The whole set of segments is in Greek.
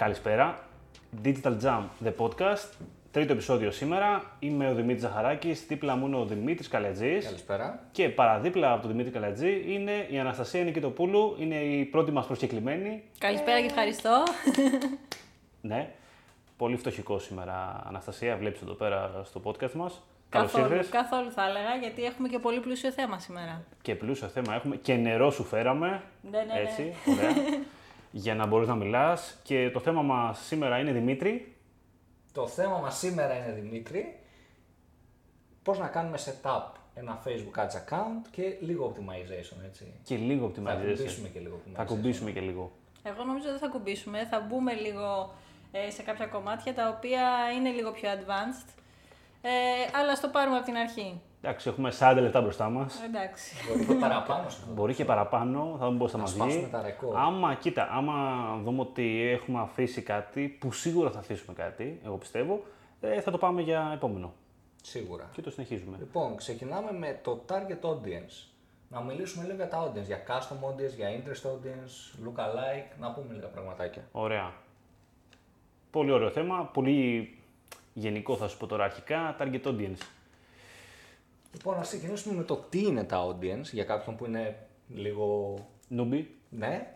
Καλησπέρα. Digital Jam, the podcast. Τρίτο επεισόδιο σήμερα. Είμαι ο Δημήτρης Ζαχαράκης, δίπλα μου είναι ο Δημήτρης Καλετζής. Καλησπέρα. Και παραδίπλα από τον Δημήτρη Καλετζή είναι η Αναστασία Νικητοπούλου, είναι η πρώτη μας προσκεκλημένη. Καλησπέρα και ευχαριστώ. Ναι, πολύ φτωχικό σήμερα, Αναστασία, βλέπεις εδώ πέρα στο podcast μας. Καλώς καθόλου, ήρθες. καθόλου θα έλεγα, γιατί έχουμε και πολύ πλούσιο θέμα σήμερα. Και πλούσιο θέμα έχουμε και νερό σου φέραμε. Ναι, ναι, ναι. Έτσι, ωραία. για να μπορείς να μιλάς. Και το θέμα μας σήμερα είναι Δημήτρη. Το θέμα μας σήμερα είναι, Δημήτρη, πώς να κάνουμε setup ένα Facebook Ads account και λίγο optimization, έτσι. Και λίγο Θα optimization. κουμπίσουμε και λίγο optimization. Θα κουμπίσουμε και λίγο. Εγώ νομίζω δεν θα κουμπίσουμε, θα μπούμε λίγο ε, σε κάποια κομμάτια τα οποία είναι λίγο πιο advanced. Ε, αλλά στο πάρουμε από την αρχή. Εντάξει, έχουμε 40 λεπτά μπροστά μας. Εντάξει. Μπορεί και παραπάνω σε αυτό. Μπορεί και παραπάνω, θα δούμε πώς θα Να μας σπάσουμε βγει. τα ρεκόρ. Άμα, κοίτα, άμα δούμε ότι έχουμε αφήσει κάτι, που σίγουρα θα αφήσουμε κάτι, εγώ πιστεύω, ε, θα το πάμε για επόμενο. Σίγουρα. Και το συνεχίζουμε. Λοιπόν, ξεκινάμε με το target audience. Να μιλήσουμε λίγο για τα audience, για custom audience, για interest audience, lookalike, να πούμε λίγα πραγματάκια. Ωραία. Πολύ ωραίο θέμα, πολύ γενικό θα σου πω τώρα αρχικά, target audience. Λοιπόν, να ξεκινήσουμε με το τι είναι τα audience, για κάποιον που είναι λίγο Νούμπι, Ναι.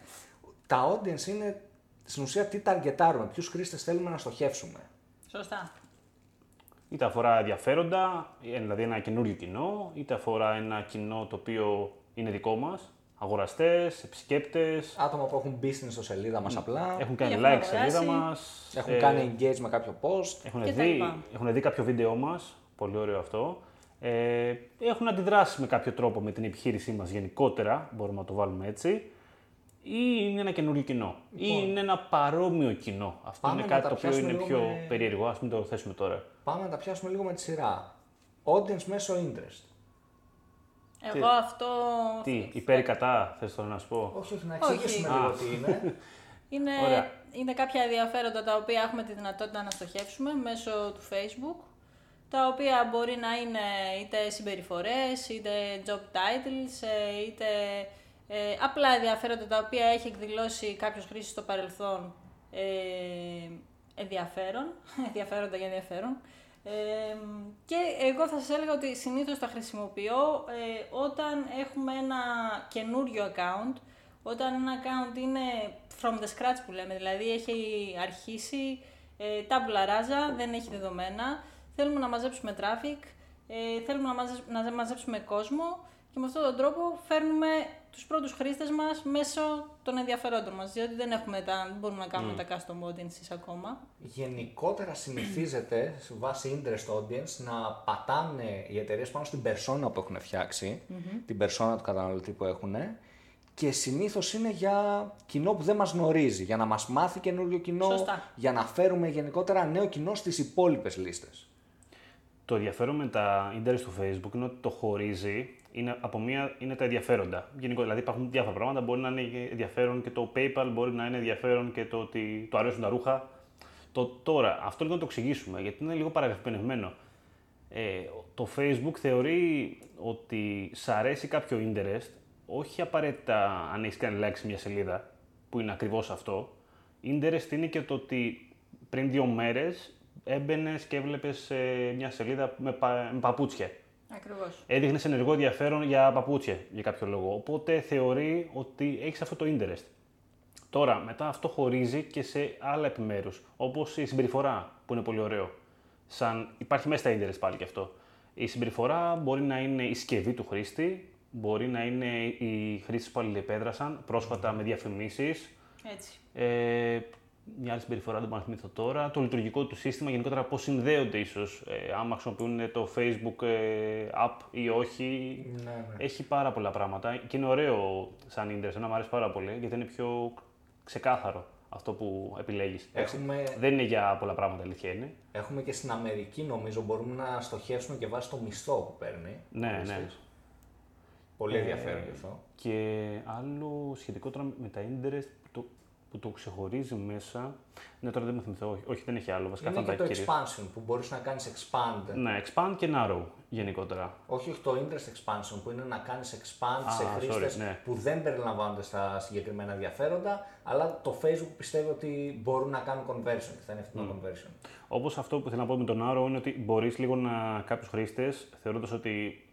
Τα audience είναι στην ουσία τι ταργετάρουμε, ποιους χρήστες θέλουμε να στοχεύσουμε. Σωστά. είτε αφορά ενδιαφέροντα, ε, δηλαδή ένα καινούριο κοινό, είτε αφορά ένα κοινό το οποίο είναι δικό μας, αγοραστές, επισκέπτες, Άτομα που έχουν business στο σελίδα μας απλά, έχουν κάνει Έχουν like στη σελίδα αγοράσει. μας, έχουν ε, κάνει engage με κάποιο post. έχουν, και τα δει, λοιπά. έχουν δει κάποιο βίντεο μας, πολύ ωραίο αυτό, ε, έχουν αντιδράσει με κάποιο τρόπο με την επιχείρησή μας γενικότερα, μπορούμε να το βάλουμε έτσι, ή είναι ένα καινούριο κοινό, ή είναι ένα παρόμοιο κοινό. Αυτό Λοιπόν. Πάμε είναι να κάτι τα το οποίο πιάσουμε είναι λίγο πιο με- περίεργο, ας μην το θέσουμε τώρα. Πάμε να τα πιάσουμε λίγο με τη σειρά. Audience μέσω interest. Εγώ αυτό. Τι, υπέρ ή κατά, θες τώρα να σου πω; Όχι, όχι, να Όχι. εξηγήσουμε Α. λίγο τι είναι. Είναι, Ωραία. είναι κάποια ενδιαφέροντα τα οποία έχουμε τη δυνατότητα να στοχεύσουμε μέσω του Facebook, τα οποία μπορεί να είναι είτε συμπεριφορές, είτε job titles, ε, είτε ε, απλά ενδιαφέροντα τα οποία έχει εκδηλώσει κάποιος χρήσης στο παρελθόν ε, ενδιαφέρον, ενδιαφέροντα για ενδιαφέρον. Ε, και εγώ θα σας έλεγα ότι συνήθως τα χρησιμοποιώ ε, όταν έχουμε ένα καινούριο account, όταν ένα account είναι from the scratch που λέμε, δηλαδή έχει αρχίσει ε, tabula rasa, δεν έχει δεδομένα, θέλουμε να μαζέψουμε traffic, ε, θέλουμε να, μαζε- να μαζέψουμε κόσμο και με αυτόν τον τρόπο φέρνουμε τους πρώτους χρήστες μας μέσω των ενδιαφερόντων μας, διότι δεν, έχουμε τα, δεν μπορούμε να κάνουμε τα custom audiences ακόμα. Γενικότερα συνηθίζεται σε βάση interest audience να πατάνε οι εταιρείες πάνω στην persona που έχουν φτιάξει, την persona του καταναλωτή που έχουν και συνήθως είναι για κοινό που δεν μας γνωρίζει, για να μας μάθει καινούριο κοινό, Σωστά. για να φέρουμε γενικότερα νέο κοινό στις υπόλοιπες λίστες. Το ενδιαφέρον με τα interest του Facebook είναι ότι το χωρίζει. Είναι, από μία είναι τα ενδιαφέροντα. Γενικώ, δηλαδή υπάρχουν διάφορα πράγματα. Μπορεί να είναι ενδιαφέρον και το PayPal, μπορεί να είναι ενδιαφέρον και το ότι του αρέσουν τα ρούχα. Το, τώρα, αυτό λίγο να το εξηγήσουμε, γιατί είναι λίγο παραγραφημένο. Ε, το Facebook θεωρεί ότι σ' αρέσει κάποιο interest, όχι απαραίτητα αν έχεις κάνει like σε μια σελίδα, που είναι ακριβώς αυτό. Interest είναι και το ότι πριν δύο μέρες έμπαινες και έβλεπες μια σελίδα με, πα, με παπούτσια. Ακριβώς. Έδειχνε ενεργό ενδιαφέρον για παπούτσια για κάποιο λόγο. Οπότε θεωρεί ότι έχεις αυτό το interest. Τώρα, μετά αυτό χωρίζει και σε άλλα επιμέρους, όπως η συμπεριφορά, που είναι πολύ ωραίο. Σαν, υπάρχει μέσα στα interest πάλι και αυτό. Η συμπεριφορά μπορεί να είναι η συσκευή του χρήστη, μπορεί να είναι οι χρήστες που αλληλεπέδρασαν πρόσφατα με διαφημίσεις, Έτσι. ε, μια άλλη συμπεριφορά δεν μπορώ να θυμηθώ τώρα. Το λειτουργικό του σύστημα, γενικότερα πώς συνδέονται ίσως. Ε, άμα χρησιμοποιούν το Facebook ε, app ή όχι. Ναι, ναι. Έχει πάρα πολλά πράγματα και είναι ωραίο σαν interest. Εμένα μου αρέσει πάρα πολύ γιατί είναι πιο ξεκάθαρο αυτό που επιλέγεις. Έχουμε, Δεν είναι για πολλά πράγματα, αλήθεια είναι. έχουμε και στην Αμερική νομίζω μπορούμε να στοχεύσουμε και βάσει το μισθό που παίρνει. Ναι, ο ναι. χρήστης. Πολύ ενδιαφέρον γι' αυτό. Και άλλο σχετικό τώρα με τα interest, το, που το ξεχωρίζει μέσα. Ναι, τώρα δεν με θυμηθώ. Όχι, όχι, δεν έχει άλλο. Βασικά Είναι αυτά και τα το κυρίως. expansion που μπορείς να κάνεις expand. Ναι, expand και narrow γενικότερα. Όχι, όχι το interest expansion που είναι να κάνεις expand Α, σε sorry, χρήστες ναι. που δεν περιλαμβάνονται στα συγκεκριμένα ενδιαφέροντα, αλλά το Facebook πιστεύει ότι μπορούν να κάνουν conversion και θα είναι φθηνό conversion. Όπως αυτό που θέλω να πω με τον Arrow είναι ότι μπορείς λίγο να. κάποιους χρήστες θεωρώντας ότι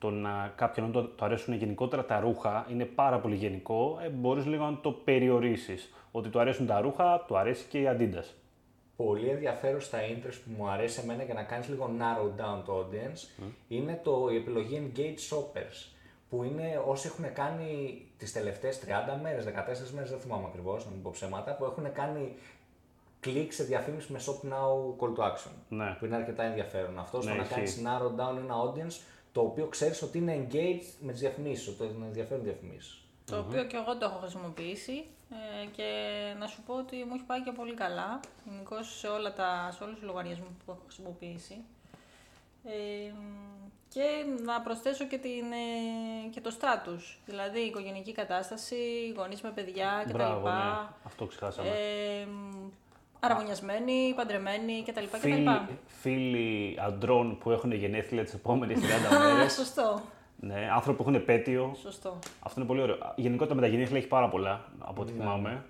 το να κάποιον το, το αρέσουν γενικότερα τα ρούχα είναι πάρα πολύ γενικό, ε, μπορείς λίγο να το περιορίσεις. Ότι του αρέσουν τα ρούχα, του αρέσει και η Adidas. Πολύ ενδιαφέρον στα interest που μου αρέσει εμένα για να κάνεις λίγο narrow down το audience είναι το, η επιλογή engage shoppers που είναι όσοι έχουν κάνει τις τελευταίες 30 μέρες, 14 μέρες, δεν θυμάμαι ακριβώς, να μην πω ψέματα, που έχουν κάνει κλικ σε διαφήμιση με shop now call to action. Ναι. Που είναι αρκετά ενδιαφέρον. Αυτό στο Ναι, να ισχύει. κάνεις narrow down ένα audience το οποίο ξέρεις ότι είναι engaged με τις διαφημίσεις, ότι είναι ενδιαφέρον διαφημίσεις. Το οποίο και εγώ το έχω χρησιμοποιήσει ε, και να σου πω ότι μου έχει πάει και πολύ καλά. Γενικώ σε, όλα τα, σε όλους τους λογαριασμούς που έχω χρησιμοποιήσει. Ε, και να προσθέσω και, την, ε, και το στάτους, δηλαδή η οικογενειακή κατάσταση, γονείς με παιδιά κτλ. Μπράβο, ναι. Αυτό ξεχάσαμε. Ε, αρραβωνιασμένοι, παντρεμένοι κτλ. φίλοι, κτλ. φίλοι αντρών που έχουν γενέθλια τις επόμενες 30 μέρες. Α, σωστό. ναι, άνθρωποι που έχουν επέτειο. Σωστό. Αυτό είναι πολύ ωραίο. Γενικότερα με τα γενέθλια έχει πάρα πολλά, από Ναι. ό,τι θυμάμαι.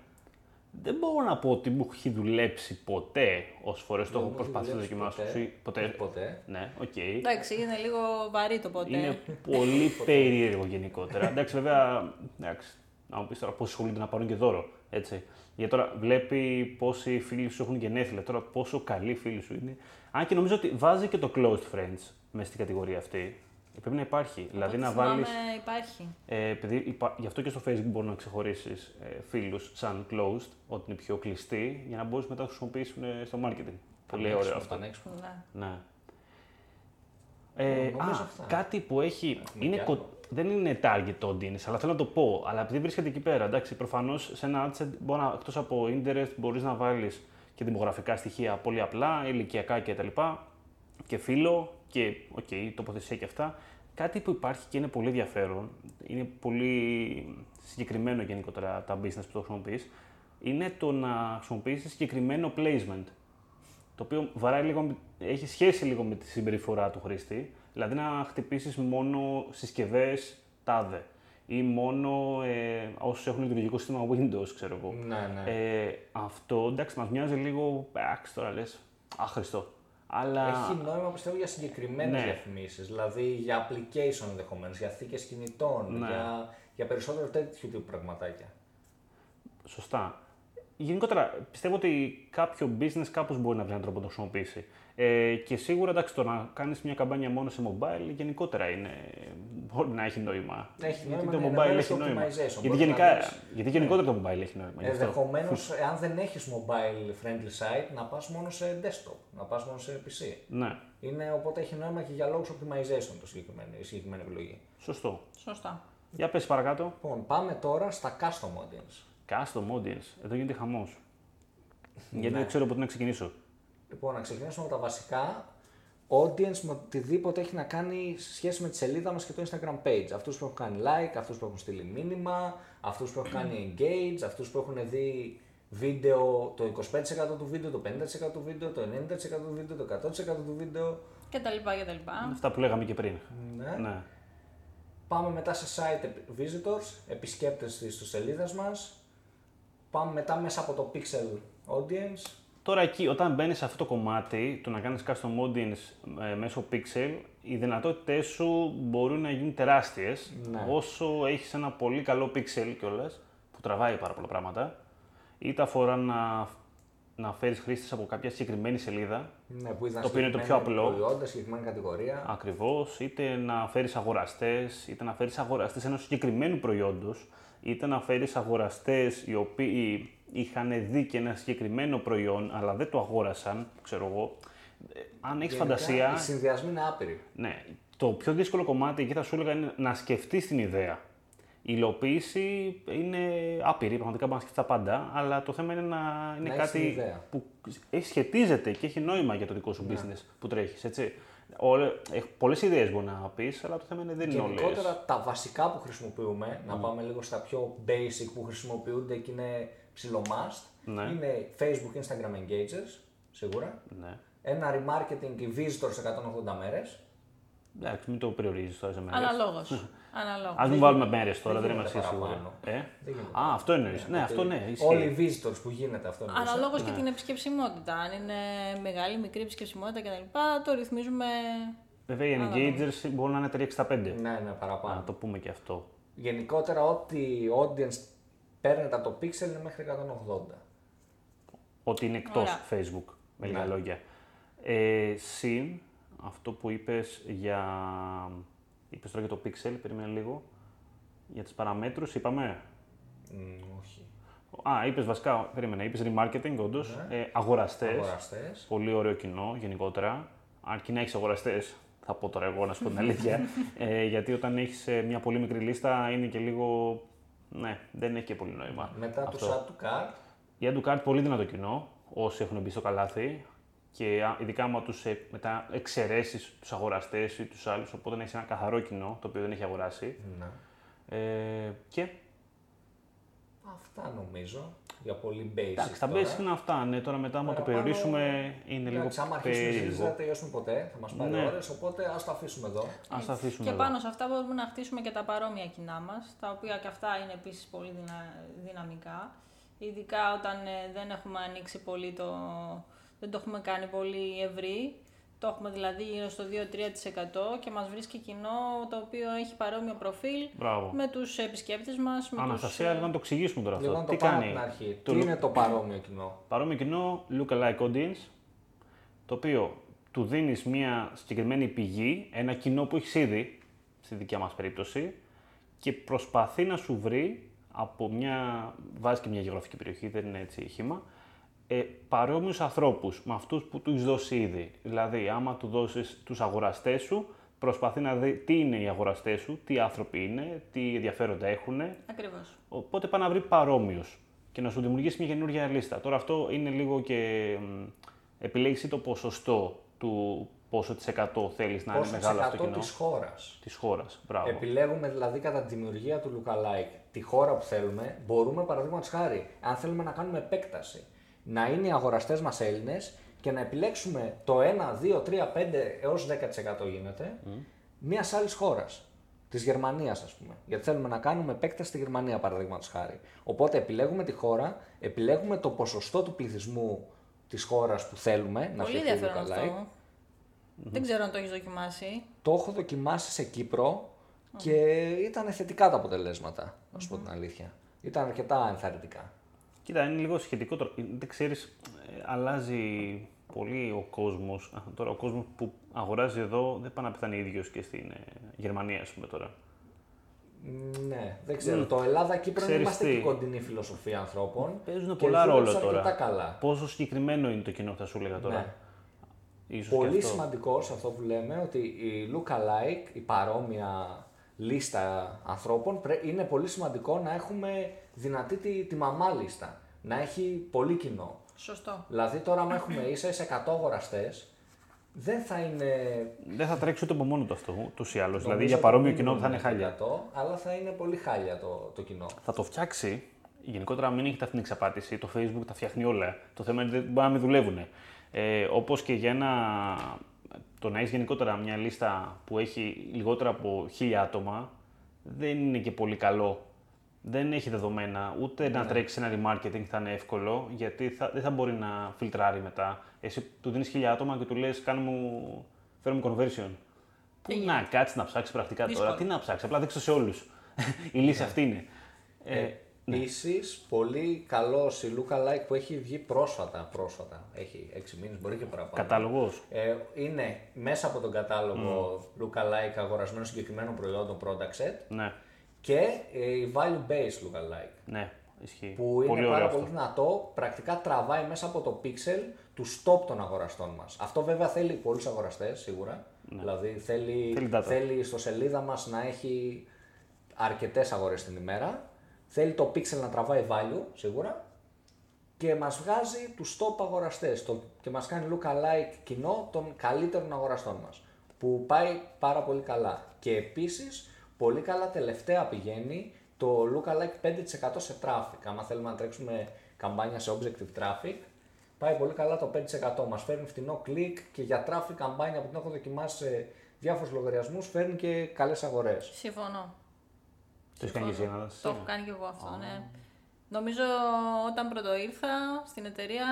Δεν μπορώ να πω ότι μου έχει δουλέψει ποτέ όσες φορές το έχω μου έχει προσπαθήσει να δουλέψει δοκιμάσω. ποτέ. Εσύ, Ποτέ. Ποτέ. Ναι, οκ. Εντάξει, είναι λίγο βαρύ το ποτέ. Είναι πολύ περίεργο γενικότερα. εντάξει, βέβαια, εντάξει, να μου πεις τώρα πόσοι ασχολούνται να πάρουν και δώρο. Έτσι. Γιατί τώρα βλέπει πόσοι φίλοι σου έχουν γενέθλια, τώρα πόσο καλοί φίλοι σου είναι. Αν και νομίζω ότι βάζει και το closed friends μέσα στην κατηγορία αυτή. Πρέπει να υπάρχει. δηλαδή Από να ό,τι βάλεις. θυμάμαι, υπάρχει. Ε, επειδή υπά... Γι' αυτό και στο Facebook μπορείς να ξεχωρίσεις ε, φίλους σαν closed, ότι είναι πιο κλειστοί, για να μπορείς μετά να χρησιμοποιήσουν ε, στο marketing. Πολύ ωραίο Πανέξυπνο, αυτό. πανέξυπνο. Ναι. Ναι. Ε, νομίζω α, αυτά. κάτι που έχει. Έχουμε Είναι κι κο- άλλο. δεν είναι target audience, αλλά θέλω να το πω. Αλλά επειδή βρίσκεται εκεί πέρα, εντάξει, προφανώς σε ένα adset μπορεί να, εκτός από interest μπορείς να βάλεις και δημογραφικά στοιχεία πολύ απλά, ηλικιακά κτλ. Και φύλο και οκ, τοποθεσία και αυτά. Κάτι που υπάρχει και είναι πολύ ενδιαφέρον, είναι πολύ συγκεκριμένο γενικότερα τα business που το χρησιμοποιείς, είναι το να χρησιμοποιήσει συγκεκριμένο placement το οποίο βαράει λίγο, με- έχει σχέση λίγο με τη συμπεριφορά του χρήστη. Δηλαδή να χτυπήσεις μόνο συσκευές τάδε ή μόνο ε, όσους έχουν λειτουργικό σύστημα Windows, ξέρω εγώ. Ναι, ναι. Ε, αυτό, εντάξει, μας μοιάζει λίγο, εντάξει, τώρα λες, άχρηστο. Αλλά, Έχει νόημα πιστεύω για συγκεκριμένες Ναι. διαφημίσεις. Δηλαδή για application ενδεχομένως, για θήκες κινητών, Ναι. για, για περισσότερο τέτοιου τύπου πραγματάκια. σωστά. Γενικότερα, πιστεύω ότι κάποιο business κάπως μπορεί να βρει έναν τρόπο να το χρησιμοποιήσει. Ε, και σίγουρα, εντάξει, το να κάνεις μια καμπάνια μόνο σε mobile, γενικότερα είναι, μπορεί να έχει νόημα. Έχει γιατί νόημα, το ναι, mobile εννοώ έχει στο νόημα. optimization. Γιατί, Μπορείς να γενικά, δεις- γιατί γενικότερα το mobile έχει νόημα. γι' αυτό. Ενδεχομένως, αν δεν έχεις mobile friendly site, να πας μόνο σε desktop, να πας μόνο σε PC. Ναι, Είναι, οπότε έχει νόημα και για λόγους optimization το συγκεκριμένο, η συγκεκριμένη επιλογή. σωστό. Σωστά. Για πες παρακάτω. Λοιπόν, πάμε τώρα στα custom audience. Custom audience. Εδώ γίνεται χαμός. Γιατί Ναι. δεν ξέρω από τι να ξεκινήσω. Λοιπόν, να ξεκινήσουμε με τα βασικά. Audience με οτιδήποτε έχει να κάνει σε σχέση με τη σελίδα μας και το Instagram page. Αυτούς που έχουν κάνει like, αυτούς που έχουν στείλει μήνυμα, αυτούς που έχουν κάνει engage, αυτούς που έχουν δει βίντεο, το 25% του βίντεο, το 50% του βίντεο, το 90% του βίντεο, το 100% του βίντεο. Και τα λοιπά και τα λοιπά. Αυτά που λέγαμε και πριν. Ναι. Ναι. Πάμε μετά σε site visitors, επισκέπτες της στο σελίδας μας. Πάμε μετά μέσα από το pixel audience. Τώρα εκεί, όταν μπαίνεις σε αυτό το κομμάτι, το να κάνεις custom audience ε, μέσω pixel, οι δυνατότητές σου μπορούν να γίνουν τεράστιες, Ναι. όσο έχεις ένα πολύ καλό pixel κιόλας που τραβάει πάρα πολλά πράγματα, είτε αφορά να, να φέρεις χρήστες από κάποια συγκεκριμένη σελίδα, Ναι, που είδαν Το οποίο είναι το πιο συγκεκριμένα απλό. Προϊόντα, συγκεκριμένη κατηγορία. Ακριβώς, είτε να φέρεις αγοραστές, είτε να φέρεις αγοραστές ενός συγκεκριμένου προϊόντος, είτε να φέρεις αγοραστές οι οποίοι είχαν δει και ένα συγκεκριμένο προϊόν, αλλά δεν το αγόρασαν, ξέρω εγώ. Ε, Αν έχεις Γενικά, φαντασία, Οι συνδυασμοί είναι άπειροι. ναι, το πιο δύσκολο κομμάτι εκεί θα σου έλεγα είναι να σκεφτείς την ιδέα. Η υλοποίηση είναι άπειρη, πραγματικά μπορεί να σκεφτείς τα πάντα, αλλά το θέμα είναι να είναι Να έχεις την κάτι ιδέα. που έχει- σχετίζεται και έχει νόημα για το δικό σου business που τρέχεις, έτσι. Πολλές ιδέες μπορεί να πεις, αλλά το θέμα είναι δεν είναι όλες. Γενικότερα τα βασικά που χρησιμοποιούμε, να πάμε λίγο στα πιο basic που χρησιμοποιούνται και είναι ψηλό must. Ναι. Είναι Facebook, Instagram engagers, σίγουρα. Ναι. Ένα remarketing ή visitors 180 μέρες. Εντάξει, μην το περιορίζεις τώρα σε μέρε. Αναλόγως. Αναλόγως. Α μην βάλουμε μέρες τώρα, δεν δεν είμαστε γίνεται σίγουροι. παραπάνω. Ε; Δεν γίνεται Α, αυτό εννοείς. Ναι, Γιατί αυτό ναι. ισχύει. Όλοι οι visitors που γίνεται αυτό εννοούσα. Αναλόγως και την επισκεψιμότητα. Αν είναι μεγάλη, μικρή επισκεψιμότητα κτλ. Το ρυθμίζουμε. Βέβαια, οι engagers μπορούν να είναι 365. Ναι, ναι, παραπάνω. Να το πούμε και αυτό. Γενικότερα, ό,τι audience παίρνετε από το pixel είναι μέχρι 180. Ότι είναι εκτός Ωραία. Facebook, με λίγα Ναι. λόγια. Ε, συν αυτό που είπες για. Είπες τώρα για το pixel, περίμενε λίγο. Για τις παραμέτρους, είπαμε; Μ, όχι. Α, είπες βασικά, περίμενε, είπες remarketing, όντως. Ε, Αγοραστές. Αγοραστές. Πολύ ωραίο κοινό γενικότερα. Αρκεί να έχεις αγοραστές, θα πω τώρα εγώ να σου πω την αλήθεια. ε, γιατί όταν έχεις μια πολύ μικρή λίστα είναι και λίγο. Ναι, δεν έχει και πολύ νόημα. Μετά αυτό. το add to cart, Η Add to Cart πολύ δυνατό κοινό, όσοι έχουν μπει στο καλάθι. Και α, ειδικά άμα τους ε, μετά εξαιρέσεις τους αγοραστές ή τους άλλους, οπότε να έχεις ένα καθαρό κοινό το οποίο δεν έχει αγοράσει. ναι. Ε, και Αυτά νομίζω. Για πολύ basic. εντάξει, τα τώρα. basic είναι αυτά. Ναι, τώρα μετά, άμα το Παραπάνω, περιορίσουμε, είναι λίγο Εντάξει, άμα αρχίσουμε συζήτηση δεν περίεργο. θα τελειώσουμε ποτέ, θα μας πάρει Ναι. ώρες, οπότε ας το αφήσουμε εδώ. Α τα αφήσουμε Και εδώ. πάνω σε αυτά μπορούμε να χτίσουμε και τα παρόμοια κοινά μας, τα οποία και αυτά είναι επίσης πολύ δυνα- δυναμικά. Ειδικά όταν ε, δεν έχουμε ανοίξει πολύ το. Δεν το έχουμε κάνει πολύ ευρύ. Το έχουμε δηλαδή γύρω στο 2-3% και μας βρίσκει κοινό το οποίο έχει παρόμοιο προφίλ Μπράβο. με τους επισκέπτες μας. Με Αναστασία, τους, λίγο να το εξηγήσουμε τώρα Λίγο αυτό. να το Τι πάμε από κάνει. την αρχή. Το Τι look- είναι το παρόμοιο κοινό; Παρόμοιο κοινό, look-alike audience, το οποίο του δίνεις μια συγκεκριμένη πηγή, ένα κοινό που έχεις ήδη, στη δικιά μας περίπτωση, και προσπαθεί να σου βρει από μια, βάζει και μια γεωγραφική περιοχή, δεν είναι έτσι χήμα, ε, παρόμοιους ανθρώπους με αυτούς που τους έχει δώσεις ήδη. Δηλαδή, άμα του δώσεις τους αγοραστές σου, προσπαθεί να δει τι είναι οι αγοραστές σου, τι άνθρωποι είναι, τι ενδιαφέροντα έχουν, Ακριβώς. Οπότε πάει να βρει παρόμοιους και να σου δημιουργήσει μια καινούργια λίστα. Τώρα αυτό είναι λίγο και μ, επιλέγεις το ποσοστό του πόσο της εκατό θέλεις να είναι Πόσο μεγάλο αυτό το 100 κοινό. της χώρας. Της χώρας. Μπράβο. Επιλέγουμε δηλαδή κατά τη δημιουργία του lookalike τη χώρα που θέλουμε. Μπορούμε παραδείγματος χάρη, αν θέλουμε να κάνουμε επέκταση, να είναι οι αγοραστές μας Έλληνες και να επιλέξουμε το 1, 2, 3, 5 έως 10% γίνεται μιας άλλης χώρας. Της Γερμανίας, ας πούμε. Γιατί θέλουμε να κάνουμε επέκταση στη Γερμανία, παραδείγματος χάρη. Οπότε επιλέγουμε τη χώρα, επιλέγουμε το ποσοστό του πληθυσμού της χώρας που θέλουμε να Πολύ φτιαχτεί ενδιαφέρον lookalike. αυτό. Δεν ξέρω αν το έχεις δοκιμάσει. Το έχω δοκιμάσει σε Κύπρο και ήταν θετικά τα αποτελέσματα, να σου πω την αλήθεια. Ήταν αρκετά ενθαρρυντικά. Κοίτα, είναι λίγο σχετικό τώρα. Ε, Δεν ξέρεις, ε, αλλάζει πολύ ο κόσμος. Α, Τώρα ο κόσμος που αγοράζει εδώ δεν πάει να πεθάνει ίδιος και στην ε, Γερμανία, ας πούμε τώρα. Μ, Ναι, δεν ξέρω. Το Ελλάδα-Κύπρο δεν Ξέρεις είμαστε τι; και κοντινή φιλοσοφία ανθρώπων. Παίζουν και πολλά δούλεψα ρόλο τώρα. αρκετά καλά. Πόσο συγκεκριμένο είναι το κοινό, θα σου έλεγα τώρα. Ναι. Ίσως και Πολύ αυτό. σημαντικό σε αυτό που λέμε ότι η look-alike, η παρόμοια λίστα ανθρώπων, πρέ- είναι πολύ σημαντικό να έχουμε δυνατή τη, τη μαμά λίστα. Να έχει πολύ κοινό. Σωστό. Δηλαδή τώρα, αν έχουμε ίσα ίσα 100 αγοραστέ, δεν θα είναι. Δεν θα τρέξει ούτε από μόνο του αυτό, ούτω ή άλλω. Δηλαδή νομίζω για το παρόμοιο minimum κοινό θα είναι είναι χάλια. 100, αλλά θα είναι πολύ χάλια το, το κοινό. Θα το φτιάξει. Γενικότερα, μην έχετε αυτήν την εξαπάτηση. Το Facebook τα φτιάχνει όλα. Το θέμα είναι ότι δεν μπορεί να μην δουλεύουν. Ε, Όπως και για ένα. Το να έχεις γενικότερα μια λίστα που έχει λιγότερα από χίλια άτομα δεν είναι και πολύ καλό. Δεν έχει δεδομένα, ούτε Ναι. να τρέξει ένα remarketing θα είναι εύκολο, γιατί θα, δεν θα μπορεί να φιλτράρει μετά. Εσύ του δίνεις χίλια άτομα και του λες: Κάνε μου, φέρω μου conversion. Πού να κάτσεις να ψάξεις πρακτικά Δύσκολο. τώρα, τι να ψάξεις, απλά δείξω σε όλους. Η λύση αυτή είναι. Ε, Επίσης, πολύ καλό η Lookalike που έχει βγει πρόσφατα. πρόσφατα. Έχει 6 μήνες, μπορεί και παραπάνω. Κατάλογος. Ε, είναι μέσα από τον κατάλογο Lookalike αγορασμένο συγκεκριμένων προϊόντων product set Ναι, και ε, η value based Lookalike. ναι, ισχύει. Που είναι πολύ ωραίο πάρα αυτό. πολύ δυνατό, πρακτικά τραβάει μέσα από το pixel του stop των αγοραστών μας. Αυτό βέβαια θέλει πολλούς αγοραστές σίγουρα. Δηλαδή θέλει, Ναι. Θέλει data. θέλει στο σελίδα μας να έχει αρκετές αγορές την ημέρα. Θέλει το pixel να τραβάει value σίγουρα. Και μας βγάζει τους stop αγοραστές το, και μας κάνει look-alike κοινό των καλύτερων αγοραστών μας. Που πάει πάρα πολύ καλά. Και επίσης πολύ καλά τελευταία πηγαίνει το lookalike 5% σε traffic. Άμα θέλουμε να τρέξουμε καμπάνια σε objective traffic, πάει πολύ καλά το 5%. Μας φέρνει φτηνό κλικ και για traffic καμπάνια που την έχω δοκιμάσει σε διάφορους λογαριασμούς φέρνει και καλές αγορές. Συμφωνώ. Το έχεις κάνει και εσύ ένα. Το έχω κάνει και εγώ αυτό, ναι. Νομίζω όταν πρώτο ήρθα στην εταιρεία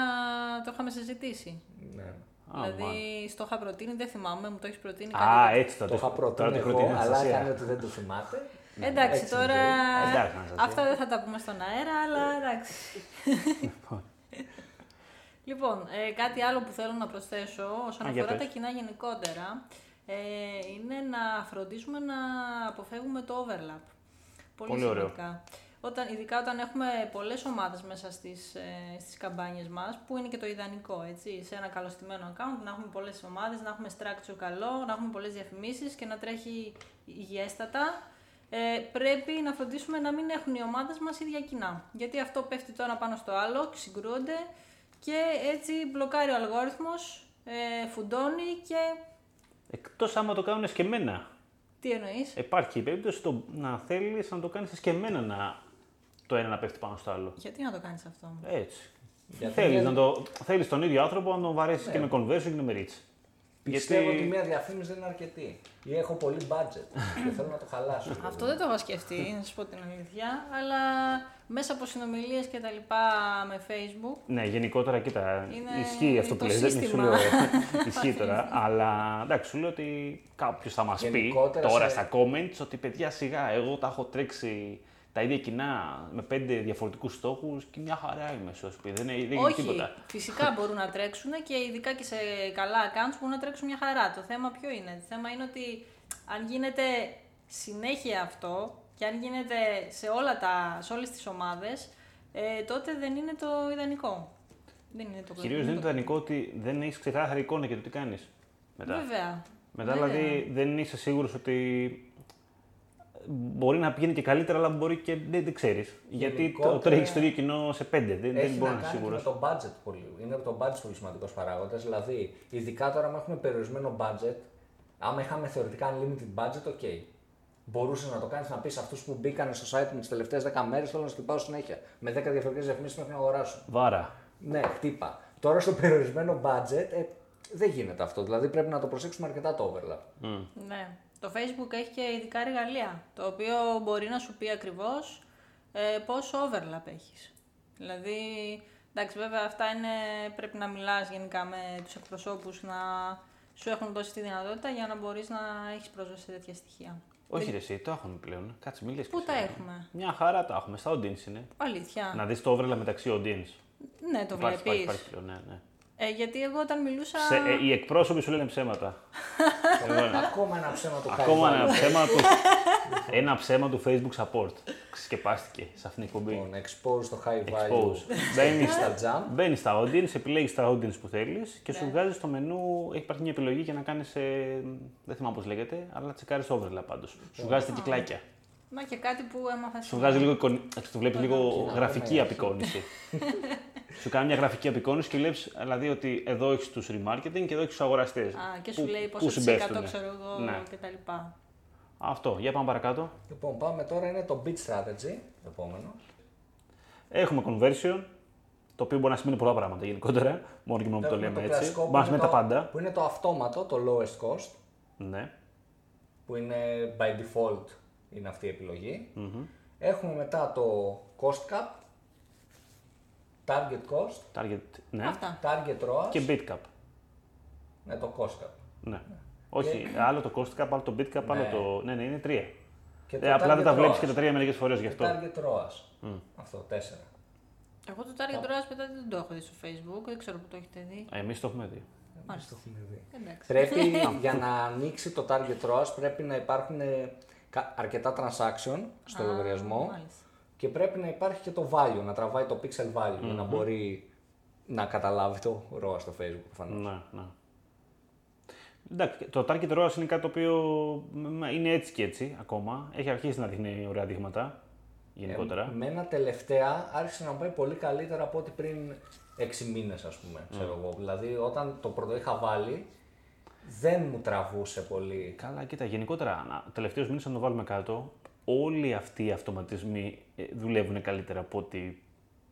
το είχαμε συζητήσει. Ναι. Δηλαδή στο είχα προτείνει, δεν θυμάμαι, μου το έχεις προτείνει Α, κάτι. έτσι θα Το είχα προτείνει Τώρα το εγώ, προτείνεις αλλά Αναστασία. έκανε ότι δεν το θυμάται. Εντάξει, Έτσι τώρα είναι Εντάξει, Αναστασία. αυτά δεν θα τα πούμε στον αέρα, αλλά εντάξει. λοιπόν, ε, κάτι άλλο που θέλω να προσθέσω όσον Α, για αφορά πες. τα κοινά γενικότερα ε, είναι να φροντίζουμε να αποφεύγουμε το overlap. Πολύ, Πολύ ωραίο. Σημαντικά. Όταν, ειδικά όταν έχουμε πολλές ομάδες μέσα στις, ε, στις καμπάνιες μας, που είναι και το ιδανικό, έτσι, σε ένα καλωστημένο account, να έχουμε πολλές ομάδες, να έχουμε structure καλό, να έχουμε πολλές διαφημίσεις και να τρέχει υγιέστατα. Ε, πρέπει να φροντίσουμε να μην έχουν οι ομάδες μας ίδια κοινά. Γιατί αυτό πέφτει το ένα πάνω στο άλλο, συγκρούονται και έτσι μπλοκάρει ο αλγόριθμος, ε, φουντώνει και... Εκτός άμα το κάνουν εσκεμμένα. Τι εννοείς; Υπάρχει η περίπτωση το να θέλεις να το κάνεις εσκεμμένα να το ένα να πέφτει πάνω στο άλλο. Γιατί να το κάνεις αυτό. Έτσι. Γιατί Θέλεις, είναι- να το, θέλεις τον ίδιο άνθρωπο να τον βαρέσεις και με conversion και με reach. Πιστεύω ότι μία διαφήμιση δεν είναι αρκετή. Ή έχω πολύ budget και θέλω να το χαλάσω. Αυτό δεν το είχα σκεφτεί, να σα πω την αλήθεια, αλλά μέσα από συνομιλίες και τα λοιπά με Facebook, Ναι, γενικότερα, κοίτα, Είναι ισχύει αυτό το που λες, δεν σου σύστημα. λέω, ισχύει τώρα, αλλά εντάξει, σου λέω ότι κάποιος θα μας πει Γενικότερα τώρα σε- στα comments ότι παιδιά σιγά, εγώ τα έχω τρέξει τα ίδια κοινά με πέντε διαφορετικούς στόχους και μια χαρά είμαι, σου πει, δεν, είναι- δεν είναι όχι, τίποτα. φυσικά μπορούν να τρέξουν και ειδικά και σε καλά accounts μπορούν να τρέξουν μια χαρά. Το θέμα ποιο είναι, το θέμα είναι ότι αν γίνεται συνέχεια αυτό και αν γίνεται σε, όλα τα, σε όλες τις ομάδες, ε, τότε δεν είναι το ιδανικό. Δεν είναι το Κυρίως δεν είναι το ιδανικό ότι δεν έχεις ξεκάθαρη εικόνα για το τι κάνεις μετά. Βέβαια. Μετά Βέβαια. δηλαδή δεν είσαι σίγουρος ότι μπορεί να πηγαίνει και καλύτερα, αλλά μπορεί και δεν, δεν ξέρεις. Γιατί το, Γενικότερα- τώρα έχεις το ίδιο κοινό σε πέντε, δεν, δεν Έχει μπορείς να να είσαι κάνει και με σίγουρος. το budget πολύ. Είναι το budget πολύ σημαντικός παράγοντας. Δηλαδή, ειδικά τώρα, αν έχουμε περιορισμένο budget, άμα είχαμε θεωρητικά unlimited budget, ok. Μπορούσες να το κάνεις να πεις αυτούς που μπήκαν στο site μου τις τελευταίες 10 μέρες, θέλω να σου πάω συνέχεια. Με 10 διαφορετικές διαφημίσεις μέχρι να αγοράσουν. Βάρα. Ναι, χτύπα. Τώρα στο περιορισμένο budget ε, δεν γίνεται αυτό. Δηλαδή πρέπει να το προσέξουμε αρκετά το overlap. Ναι. Το Facebook έχει και ειδικά εργαλεία, το οποίο μπορεί να σου πει ακριβώς ε, πόσο overlap έχεις. Δηλαδή, εντάξει βέβαια αυτά είναι, πρέπει να μιλάς γενικά με τους εκπροσώπους να σου έχουν δώσει τη δυνατότητα για να μπορείς να έχεις πρόσβαση σε τέτοια στοιχεία. Όχι ρε εσύ, το έχουμε πλέον. Κάτσε, μιλήσεις. Πού τα έχουμε, Μια χαρά τα έχουμε. Στα audience είναι. αλήθεια. Να δεις το overlap μεταξύ audience. Ναι, το υπάρχει, βλέπεις. υπάρχει, υπάρχει πλέον, ναι, ναι. Ε, γιατί εγώ όταν μιλούσα... Σε, ε, οι εκπρόσωποι σου λένε ψέματα. Ακόμα ένα ψέμα του Ακόμα ένα Kyle ψέμα, του, ένα ψέμα του Facebook support. Ξεσκεπάστηκε σε αυτήν την εκπομπή. Λοιπόν, expose το high value Expose. Μπαίνεις στα jump. Μπαίνεις στα audience, επιλέγεις τα audience που θέλεις και Ναι. σου βγάζεις στο μενού. Έχει υπάρχει μια επιλογή για να κάνεις. δεν θυμάμαι πώς λέγεται, αλλά τσεκάρεις overlap πάντως. Σου βγάζει τα κυκλάκια. Να και κάτι που έμαθα Σου βγάζει λίγο. εικονι- εντάξει, Το βλέπεις λίγο να γραφική δούμε. απεικόνηση. Σου κάνει μια γραφική απεικόνηση και βλέπει δηλαδή ότι εδώ έχεις τους remarketing και εδώ έχεις τους αγοραστές. Α, και σου λέει πόσο της εκατό ξέρω εγώ Ναι. και τα λοιπά. Αυτό, για πάμε παρακάτω. Λοιπόν, πάμε τώρα είναι το bit strategy, επόμενο. Έχουμε conversion, το οποίο μπορεί να σημαίνει πολλά πράγματα γενικότερα. Μόνο και μόνο που το Έχουμε λέμε το έτσι. κλασικό που Μπορεί να είναι σημαίνει τα το- πάντα. Που είναι το αυτόματο, το lowest cost, Ναι. που είναι by default είναι αυτή η επιλογη Έχουμε μετά το cost cap, target cost, Target, ναι. Αυτά. target ROAS, Και bit cap. ναι, το cost cap. Ναι. Όχι, άλλο το cost cap, άλλο το bit cap, άλλο Ναι. το. Ναι, ναι, είναι τρία. Και Ε, απλά δεν target τα βλέπεις ROAS. και τα τρία μερικές φορές γι' Και αυτό. target ROAS. Αυτό, τέσσερα. Εγώ το Target ROAS μετά δεν το έχω δει στο Facebook, δεν ξέρω που το έχετε δει. Εμείς το έχουμε δει. Μάλιστα. Το έχουμε δει. Εντάξει. Πρέπει για να ανοίξει το target ROAS πρέπει να υπάρχουν ε, κα- αρκετά transaction στο Α, λογαριασμό μάλιστα. Και πρέπει να υπάρχει και το value, να τραβάει το pixel value για να μπορεί να καταλάβει το ROAS στο Facebook προφανώς. Ναι, ναι. Εντάξει, το target ROAS είναι κάτι το οποίο μ, είναι έτσι και έτσι ακόμα. Έχει αρχίσει να δείχνει ωραία δείγματα γενικότερα. Μένα τελευταία άρχισε να μου πάει πολύ καλύτερα από ό,τι πριν 6 μήνες ας πούμε, ξέρω εγώ. Δηλαδή όταν το πρώτο είχα βάλει δεν μου τραβούσε πολύ. Καλά, κοίτα, γενικότερα, τελευταίους μήνες, αν το βάλουμε κάτω, όλοι αυτοί οι αυτοματισμοί ε, δουλεύουν καλύτερα από ό,τι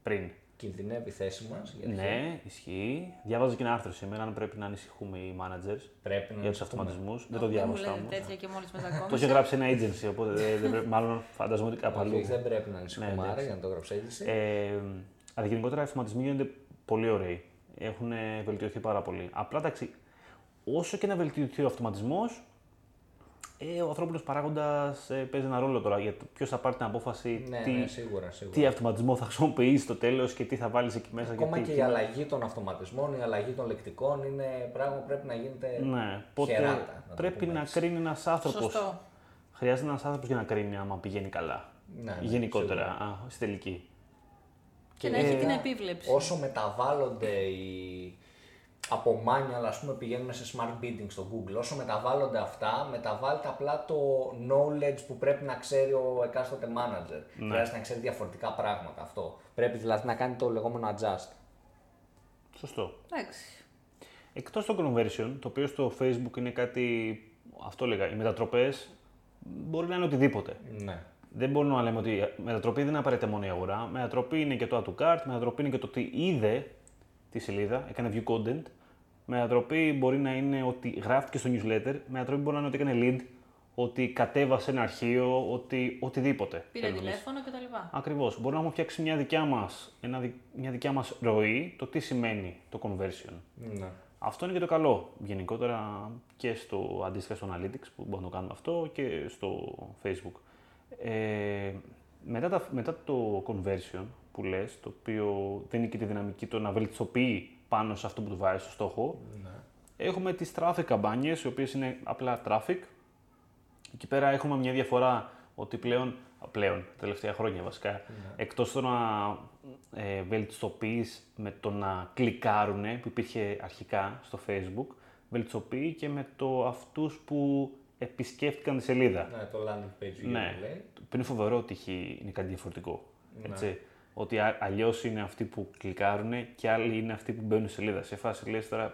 πριν. Κινδυνεύει η θέση μας. Ναι, ισχύει. Διάβαζα και ένα άρθρο σήμερα αν πρέπει να ανησυχούμε οι managers Πρέπει να για τους ανησυχούμε. αυτοματισμούς. Δεν το μου διάβασα λέτε όμως. τέτοια και μόλις Το είχε μετακόμισα. γράψει ένα agency, οπότε δεν, δεν πρέπει, μάλλον φανταζόμαι ότι κάπου αλλού. Όχι, δεν πρέπει να ανησυχούμε Ναι, άρα εντάξει. για να το γράψει έτσι. Ε, αλλά γενικότερα οι αυτοματισμοί γίνονται πολύ ωραίοι. Έχουν βελτιωθεί πάρα πολύ. Απλά εντάξει, όσο και να βελτιωθεί ο αυτοματισμός, ε, ο ανθρώπινος παράγοντας ε, παίζει ένα ρόλο τώρα για το ποιος θα πάρει την απόφαση, ναι, τι, ναι, σίγουρα, σίγουρα. τι αυτοματισμό θα χρησιμοποιήσει στο τέλος και τι θα βάλεις εκεί μέσα. Ακόμα τι- και η αλλαγή των αυτοματισμών, η αλλαγή των λεκτικών είναι πράγμα που πρέπει να γίνεται Ναι, οπότε χεράτα. να το πρέπει πούμε να έτσι. κρίνει ένας άνθρωπος. Σωστό. Χρειάζεται ένας άνθρωπος για να κρίνει άμα πηγαίνει καλά. Ναι, ναι, Γενικότερα, σίγουρα. α, στη τελική. Και να έχει βέβαια, την επίβλεψη. Όσο μεταβάλλονται οι... από manual, ας πούμε, πηγαίνουμε σε smart bidding στο Google. Όσο μεταβάλλονται αυτά, μεταβάλλεται απλά το knowledge που πρέπει να ξέρει ο εκάστοτε manager. Ναι. Χρειάζεται να ξέρει διαφορετικά πράγματα αυτό. Πρέπει δηλαδή να κάνει το λεγόμενο adjust. Σωστό. Εντάξει. Εκτός το conversion, το οποίο στο facebook είναι κάτι, αυτό έλεγα, οι μετατροπές μπορεί να είναι οτιδήποτε. Ναι. Δεν μπορούμε να λέμε ότι η μετατροπή δεν είναι απαραίτητα μόνο η αγορά. Μετατροπή είναι και το add to cart, μετατροπή είναι και το τι είδε τη σελίδα, έκανε view content. Μετατροπή μπορεί να είναι ότι γράφτηκε στο newsletter, μετατροπή μπορεί να είναι ότι έκανε lead, ότι κατέβασε ένα αρχείο, ότι οτιδήποτε. Πήρε θέλουμε εμείς. τηλέφωνο κτλ. Ακριβώς. Μπορεί να έχουμε φτιάξει μια δικιά μας, ένα, δι- μια δικιά μας ροή, το τι σημαίνει το conversion. ναι. Αυτό είναι και το καλό γενικότερα και στο αντίστοιχα στο Analytics που μπορούμε να το κάνουμε αυτό και στο Facebook. Ε, μετά, τα, μετά το conversion που λες, το οποίο δίνει και τη δυναμική το να βελτιστοποιεί πάνω σε αυτό που του βάζει στο στόχο, έχουμε τις traffic καμπάνιες, οι οποίες είναι απλά traffic. Εκεί πέρα έχουμε μια διαφορά ότι πλέον, πλέον τα τελευταία χρόνια βασικά, εκτός το να ε, βελτιστοποιείς με το να κλικάρουνε, που υπήρχε αρχικά στο Facebook, βελτιστοποιεί και με το αυτούς που επισκέφτηκαν τη σελίδα. ναι, το landing page view Ναι, που λέει. που είναι φοβερό ότι έχει- είναι κάτι διαφορετικό. Ναι. Έτσι. Ότι αλλιώς είναι αυτοί που κλικάρουν και άλλοι είναι αυτοί που μπαίνουν στη σελίδα. Σε φάση λες τώρα,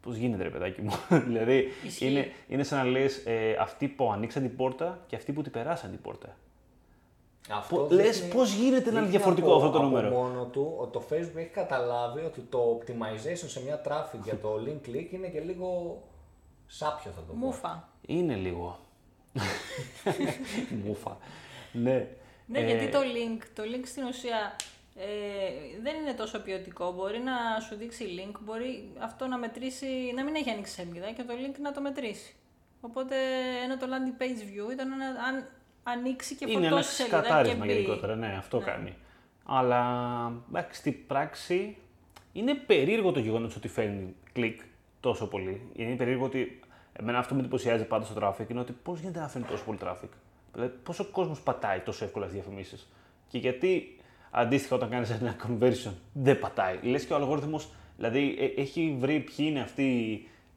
πώς γίνεται ρε παιδάκι μου; δηλαδή Ισχύει. είναι, είναι σαν να λες ε, αυτοί που ανοίξαν την πόρτα και αυτοί που την περάσαν την πόρτα. Αυτό Πο- λες, δείχνει- πώς γίνεται να είναι δείχνει διαφορετικό από- αυτό το από νούμερο; μόνο του ότι το Facebook έχει καταλάβει ότι το optimization σε μια traffic για το link click είναι και λίγο σάπιο θα το πω. Μούφα. Είναι λίγο. Μούφα. ναι. Ναι, Ε, γιατί το link, το link στην ουσία ε, δεν είναι τόσο ποιοτικό. Μπορεί να σου δείξει link, μπορεί αυτό να μετρήσει, να μην έχει ανοίξει σελίδα και το link να το μετρήσει. Οπότε ένα το landing page view ήταν ένα, αν ανοίξει και Είναι ένας φορτώσει σελίδα και σκατάρισμα μπει. γενικότερα, ναι, αυτό κάνει. Αλλά εντάξει, στην πράξη είναι περίεργο το γεγονός ότι φέρνει κλικ τόσο πολύ. Είναι περίεργο ότι εμένα αυτό με εντυπωσιάζει πάντα στο traffic είναι ότι πώς γίνεται να φέρνει τόσο πολύ traffic. Δηλαδή, πόσο κόσμος πατάει τόσο εύκολα στι διαφημίσεις; Και γιατί αντίστοιχα όταν κάνεις ένα conversion δεν πατάει; Λες και ο αλγόριθμος, δηλαδή ε, έχει βρει ποιοι είναι αυτοί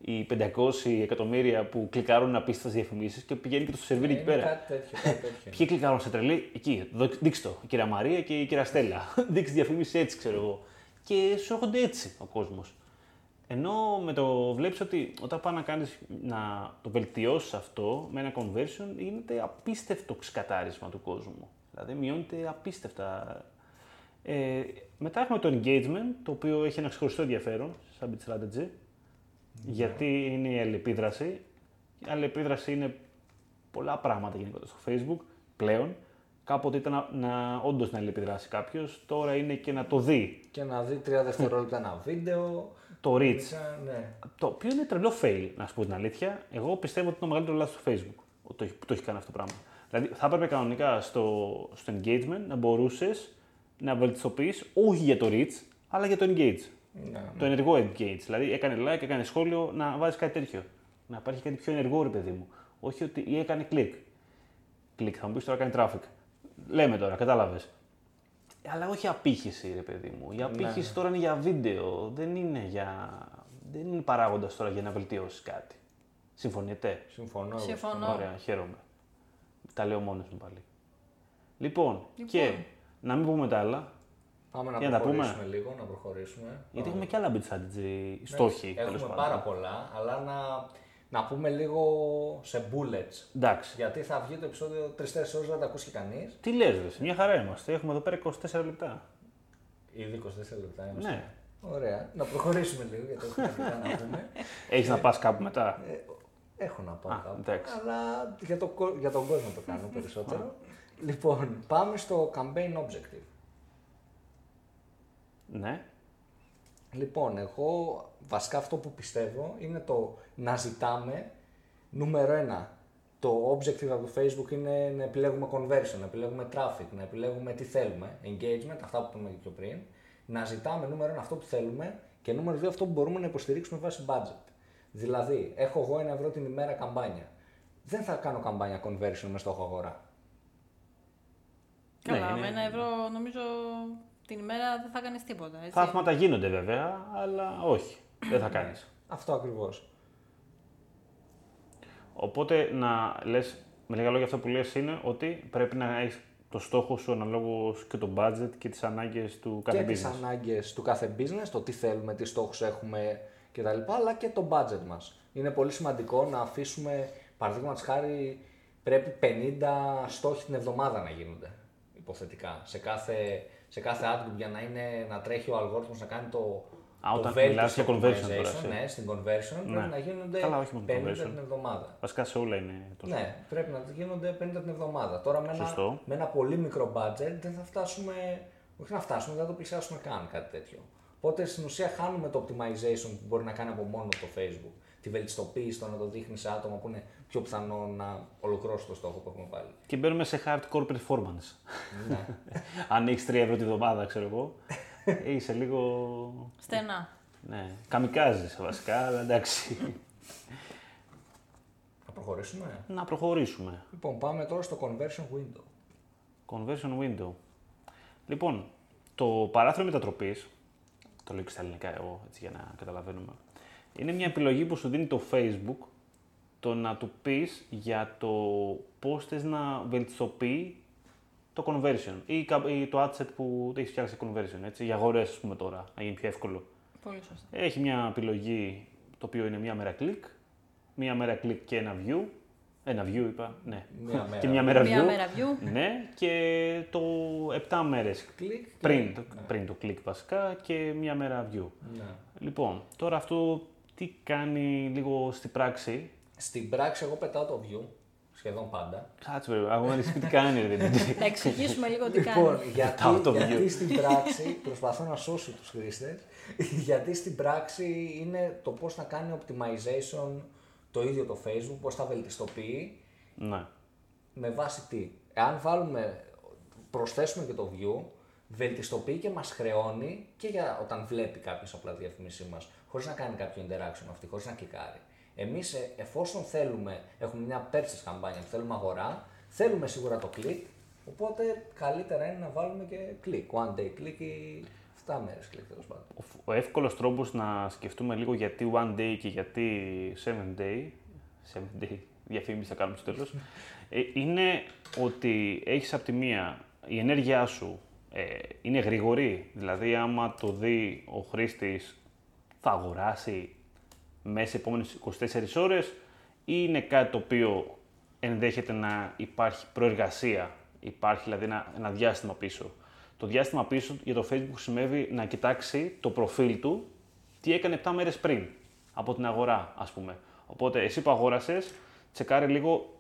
οι 500 εκατομμύρια που κλικάρουν απίστευτες διαφημίσεις και πηγαίνει και το σερβίρει εκεί Είναι πέρα. Κάτι τέτοιο, κάτι τέτοιο. Ποιοι κλικάρουν σε τρελή, εκεί, δω- δείξτε το. Η κυρία Μαρία και η κυρία Στέλλα. Δείξτε διαφήμιση έτσι, ξέρω εγώ. Και σου έρχονται έτσι ο κόσμος. Ενώ με το βλέπεις ότι όταν πάει να, κάνεις, να το βελτιώσεις αυτό με ένα conversion, γίνεται απίστευτο σκατάρισμα του κόσμου. Δηλαδή μειώνεται απίστευτα. Ε, μετά έχουμε το engagement, το οποίο έχει ένα ξεχωριστό ενδιαφέρον σαν bit strategy, γιατί είναι η αλληλεπίδραση. Η αλληλεπίδραση είναι πολλά πράγματα γενικότερα στο Facebook πλέον. Κάποτε ήταν να, να όντως να αλληλεπιδράσει κάποιος, τώρα είναι και να το δει. και να δει τρία δευτερόλεπτα ένα βίντεο. Το reach. Ήταν, ναι. Το οποίο είναι τρελό fail, να σου πω την αλήθεια. Εγώ πιστεύω ότι είναι το μεγαλύτερο λάθος του Facebook που το, έχει- που το έχει κάνει αυτό το πράγμα. Δηλαδή, θα έπρεπε κανονικά στο, στο engagement να μπορούσες να βελτιστοποιείς όχι για το reach, αλλά για το engage. Ναι. Το ενεργό engage. Δηλαδή, έκανε like, έκανε σχόλιο, να βάζεις κάτι τέτοιο. Να υπάρχει κάτι πιο ενεργό, ρε παιδί μου. Όχι ότι ή έκανε click. Click, θα μου πεις τώρα κάνει traffic. Λέμε τώρα, κατάλαβες. Αλλά όχι απήχηση, ρε παιδί μου. Η απήχηση τώρα είναι για βίντεο. Δεν είναι για. Δεν είναι παράγοντας τώρα για να βελτιώσεις κάτι. Συμφωνείτε; Συμφωνώ. εγώ. Συμφωνώ. Ωραία, χαίρομαι. Τα λέω μόνος μου πάλι. Λοιπόν, Λοιπόν. και να μην πούμε τα άλλα, Πάμε να Για να τα πούμε. προχωρήσουμε λίγο, να προχωρήσουμε. γιατί Πάμε. έχουμε και άλλα bit strategy στόχοι. Ναι, Έχουμε τέλος πάρα πάντων. πολλά, αλλά να, να πούμε λίγο σε bullets. Εντάξει. Γιατί θα βγει το επεισόδιο 3-4 ώρες, δεν τα ακούσει κανείς. Τι λες, ρε, μια χαρά είμαστε. Έχουμε εδώ πέρα 24 λεπτά. Ήδη 24 λεπτά είμαστε. Ναι. Ωραία. Να προχωρήσουμε λίγο γιατί έχουμε αρκετά να πούμε. Έχεις να πας κάπου μετά; Ε, έχω να πάω Α, κάπου, εντάξει. αλλά για, το, κο- για τον κόσμο το κάνω περισσότερο. λοιπόν, πάμε στο campaign objective. Ναι. Λοιπόν, εγώ βασικά αυτό που πιστεύω είναι το να ζητάμε νούμερο ένα. Το objective από το Facebook είναι να επιλέγουμε conversion, να επιλέγουμε traffic, να επιλέγουμε τι θέλουμε, engagement, αυτά που είπαμε και πιο πριν. Να ζητάμε νούμερο ένα αυτό που θέλουμε και νούμερο δύο αυτό που μπορούμε να υποστηρίξουμε βάσει budget. Δηλαδή, έχω εγώ ένα ευρώ την ημέρα καμπάνια. Δεν θα κάνω καμπάνια conversion με στόχο αγορά. Καλά, Ναι, με είναι- ένα ευρώ νομίζω την ημέρα δεν θα κάνεις τίποτα. Έτσι. Θαύματα γίνονται βέβαια, αλλά όχι. Δεν θα κάνεις. Αυτό ακριβώς. Οπότε να λες, με λίγα λόγια αυτό που λες είναι ότι πρέπει να έχεις το στόχο σου αναλόγως και το budget και τις ανάγκες του κάθε και τις business. ανάγκες του κάθε business, το τι θέλουμε, τι στόχους έχουμε κτλ. αλλά και το budget μας. Είναι πολύ σημαντικό να αφήσουμε, παραδείγματος χάρη, πρέπει 50 στόχοι την εβδομάδα να γίνονται, υποθετικά. Σε κάθε, σε κάθε ad group για να, είναι, να τρέχει ο αλγόριθμος να κάνει το, Α, το όταν βέλτιστο μιλάς για conversion τώρα, optimization, εσύ. ναι, στην conversion Ναι. πρέπει να γίνονται Καλά, όχι μόνο 50 conversion. την εβδομάδα. Βασικά σε όλα είναι τόσο. Ναι, πρέπει να γίνονται 50 την εβδομάδα. Τώρα με ένα, Σωστό. με ένα πολύ μικρό budget δεν θα φτάσουμε, όχι να φτάσουμε, δεν θα το πλησιάσουμε καν κάτι τέτοιο. Οπότε στην ουσία χάνουμε το optimization που μπορεί να κάνει από μόνο το Facebook. Τη βελτιστοποίηση, το να το δείχνεις σε άτομα που είναι πιο πιθανό να ολοκληρώσει το στόχο που έχουμε βάλει. Και μπαίνουμε σε hardcore performance. ναι. Αν έχεις 3 ευρώ τη βδομάδα, ξέρω εγώ, είσαι λίγο. Στενά. Ναι, καμικάζεις βασικά, αλλά εντάξει. Θα προχωρήσουμε; να προχωρήσουμε. Λοιπόν, πάμε τώρα στο conversion window. Conversion window. Λοιπόν, το παράθυρο μετατροπής, το λέω και στα ελληνικά εγώ, έτσι για να καταλαβαίνουμε, είναι μια επιλογή που σου δίνει το Facebook το να του πεις για το πώς θες να βελτιστοποιεί το conversion ή, κα- ή το adset που έχεις φτιάξει conversion, έτσι, για αγορές, ας πούμε τώρα, να γίνει πιο εύκολο. Πολύ σωστά. Έχει μια επιλογή το οποίο είναι μία μέρα κλικ, μία μέρα κλικ και ένα view. Ένα view είπα, ναι. Μία μέρα. και μια μέρα Μία view. μέρα view. Ναι, και το 7 μέρες Κλικ. πριν, το- πριν το κλικ βασικά και μία μέρα view. Ναι. Λοιπόν, τώρα αυτό τι κάνει λίγο στην πράξη; Στην πράξη, εγώ πετάω το view σχεδόν πάντα. Κάτσε βέβαια, αγώνα τι κάνει ρε παιδί. Θα εξηγήσουμε λίγο τι κάνει. Λοιπόν, γιατί, Πετάω το γιατί view. στην πράξη, προσπαθώ να σώσω τους χρήστες, γιατί στην πράξη είναι το πώς να κάνει optimization το ίδιο το Facebook, πώς θα βελτιστοποιεί, ναι. με βάση τι; Εάν βάλουμε, προσθέσουμε και το view, βελτιστοποιεί και μας χρεώνει και για όταν βλέπει κάποιος απλά τη διαφήμισή μας, χωρίς να κάνει κάποιο interaction αυτή, χωρίς να κλικάρει. Εμείς ε, εφόσον θέλουμε, έχουμε μια purchase καμπάνια που θέλουμε αγορά, θέλουμε σίγουρα το click, οπότε καλύτερα είναι να βάλουμε και click, one day click ή 7 μέρες click τέλος πάντων. Ο, ο εύκολος τρόπος να σκεφτούμε λίγο γιατί one day και γιατί seven day, seven day διαφήμιση θα κάνουμε στο τέλος, ε, είναι ότι έχεις από τη μία η ενέργειά σου ε, είναι γρήγορη, δηλαδή άμα το δει ο χρήστης θα αγοράσει μέσα στις επόμενες 24 ώρες ή είναι κάτι το οποίο ενδέχεται να υπάρχει προεργασία, υπάρχει δηλαδή ένα, ένα διάστημα πίσω. Το διάστημα πίσω για το Facebook χρησιμεύει να κοιτάξει το προφίλ του τι έκανε 7 μέρες πριν από την αγορά, ας πούμε. Οπότε εσύ που αγόρασες, τσεκάρε λίγο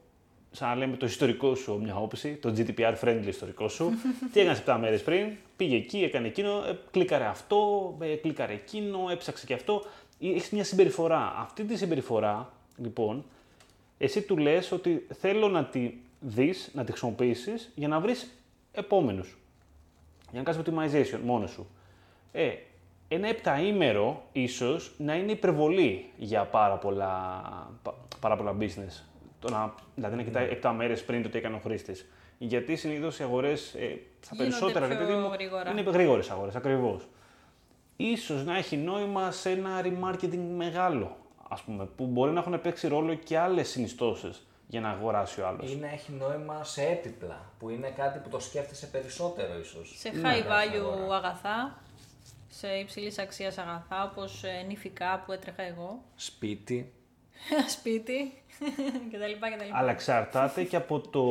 σαν να λέμε το ιστορικό σου, μια όψη, το GDPR friendly ιστορικό σου. Τι έκανες 7 μέρες πριν, πήγε εκεί, έκανε εκείνο, ε, κλίκαρε αυτό, ε, κλίκαρε εκείνο, έψαξε και αυτό. Έχεις μια συμπεριφορά. Αυτή τη συμπεριφορά, λοιπόν, εσύ του λες ότι θέλω να τη δεις, να τη χρησιμοποιήσεις για να βρεις επόμενους. Για να κάνεις optimization μόνος σου. Ε, ένα επταήμερο ίσως να είναι υπερβολή για πάρα πολλά, πα- πάρα πολλά business. Το να, δηλαδή να κοιτάει 7 μέρες πριν το τι έκανε ο χρήστης. Γιατί συνήθως οι αγορές, ε, στα Γίνονται περισσότερα ρε πιο παιδί μου, γρήγορα. είναι γρήγορες αγορές, ακριβώς. Ίσως να έχει νόημα σε ένα remarketing μεγάλο, ας πούμε, που μπορεί να έχουν παίξει ρόλο και άλλες συνιστώσεις για να αγοράσει ο άλλος. Ή να έχει νόημα σε έπιπλα, που είναι κάτι που το σκέφτεσαι περισσότερο ίσως. Σε Ναι, high στην value αγορά. αγαθά, σε υψηλής αξίας αγαθά, όπως νηφικά που έτρεχα εγώ. Σπίτι. ένα σπίτι κτλ. κτλ. Αλλά εξαρτάται και από το.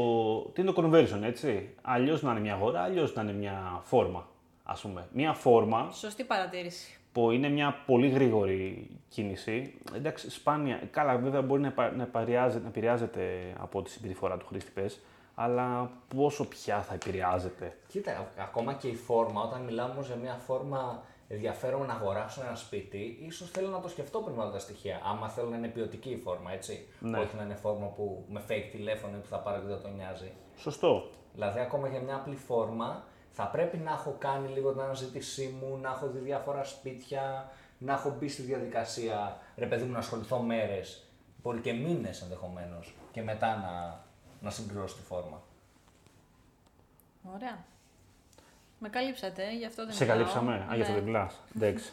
Τι είναι το conversion, έτσι. Αλλιώς να είναι μια αγορά, αλλιώς να είναι μια φόρμα. Α πούμε. Μια φόρμα Σωστή παρατήρηση. που είναι μια πολύ γρήγορη κίνηση. Εντάξει, σπάνια. Καλά, βέβαια μπορεί να, επα- να, επηρεάζεται, να επηρεάζεται από τη συμπεριφορά του χρήστη, πες, αλλά πόσο πια θα επηρεάζεται. Κοίτα, α- ακόμα και η φόρμα, όταν μιλάμε όμως για μια φόρμα ενδιαφέρον να αγοράσω ένα σπίτι, ίσως θέλω να το σκεφτώ πριν βάλω τα στοιχεία. Άμα θέλω να είναι ποιοτική η φόρμα, έτσι. Ναι. Όχι να είναι φόρμα που με fake τηλέφωνο που θα πάρω και δεν το νοιάζει. Σωστό. Δηλαδή, ακόμα για μια απλή φόρμα, θα πρέπει να έχω κάνει λίγο την αναζήτησή μου, να έχω δει διάφορα σπίτια, να έχω μπει στη διαδικασία, ρε παιδί μου, να ασχοληθώ μέρες, μπορεί και μήνες ενδεχομένως, και μετά να, να συμπληρώσω τη φόρμα. Ωραία. Με καλύψατε, γι' αυτό δεν Σε μιλάω. καλύψαμε. Α, γι' αυτό Ναι. δεν μιλάς. Εντάξει.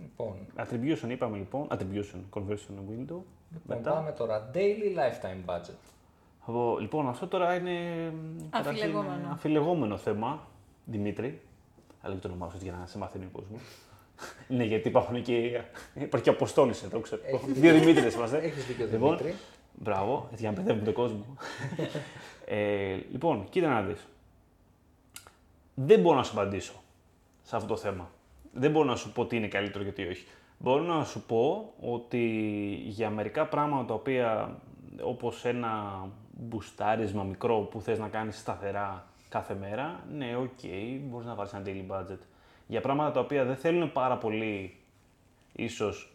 Λοιπόν, Attribution είπαμε λοιπόν. Attribution, conversion window. λοιπόν Μετά. πάμε τώρα. Daily lifetime budget. Από- λοιπόν, αυτό τώρα είναι καταρχήν, Αφιλεγόμενο. αφιλεγόμενο θέμα, Δημήτρη. Αλλά δεν το όνομά σου έτσι για να σε μαθαίνει ο κόσμο. ναι, γιατί υπάρχουν και, υπάρχει και αποστόλης εδώ, ξέρω. Έχεις Δύο Δημήτρες είμαστε. Έχεις δίκιο, Λοιπόν, Δημήτρη. Μπράβο, έτσι για να παιδεύουμε τον κόσμο. ε, λοιπόν, κοίτα να δεις. Δεν μπορώ να σου απαντήσω σε αυτό το θέμα. Δεν μπορώ να σου πω τι είναι καλύτερο και τι όχι. Μπορώ να σου πω ότι για μερικά πράγματα τα οποία όπως ένα μπουστάρισμα μικρό που θες να κάνεις σταθερά κάθε μέρα, ναι, οκ, μπορείς να βάλεις ένα daily budget. Για πράγματα τα οποία δεν θέλουν πάρα πολύ, ίσως,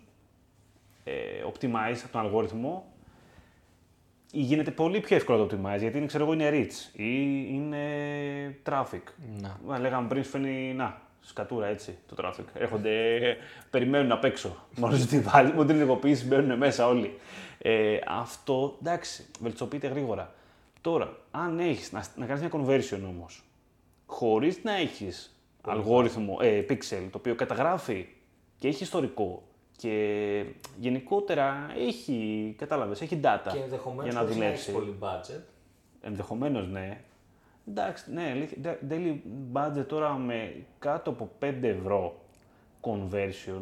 ε, optimize από τον αλγόριθμο, γίνεται πολύ πιο εύκολο να το optimize, γιατί είναι, ξέρω εγώ, είναι reach ή είναι traffic. Να. Μα, λέγαμε πριν, σου φαίνει, να, σκατούρα έτσι, το traffic. Έρχονται, περιμένουν απ' έξω. Μόνο ότι βάζει, μόνο την ενεργοποίηση μπαίνουν μέσα όλοι. Ε, αυτό, εντάξει, βελτιστοποιείται γρήγορα. Τώρα, αν έχεις, να, να κάνεις μια conversion όμως, χωρίς να έχεις αλγόριθμο, ε, pixel, το οποίο καταγράφει και έχει ιστορικό και γενικότερα έχει, κατάλαβες, έχει data Και ενδεχομένως για να να δουλέψει. έχει πολύ budget. Ενδεχομένως ναι. Εντάξει, ναι, αλήθεια. Daily budget τώρα με κάτω από 5 ευρώ conversion.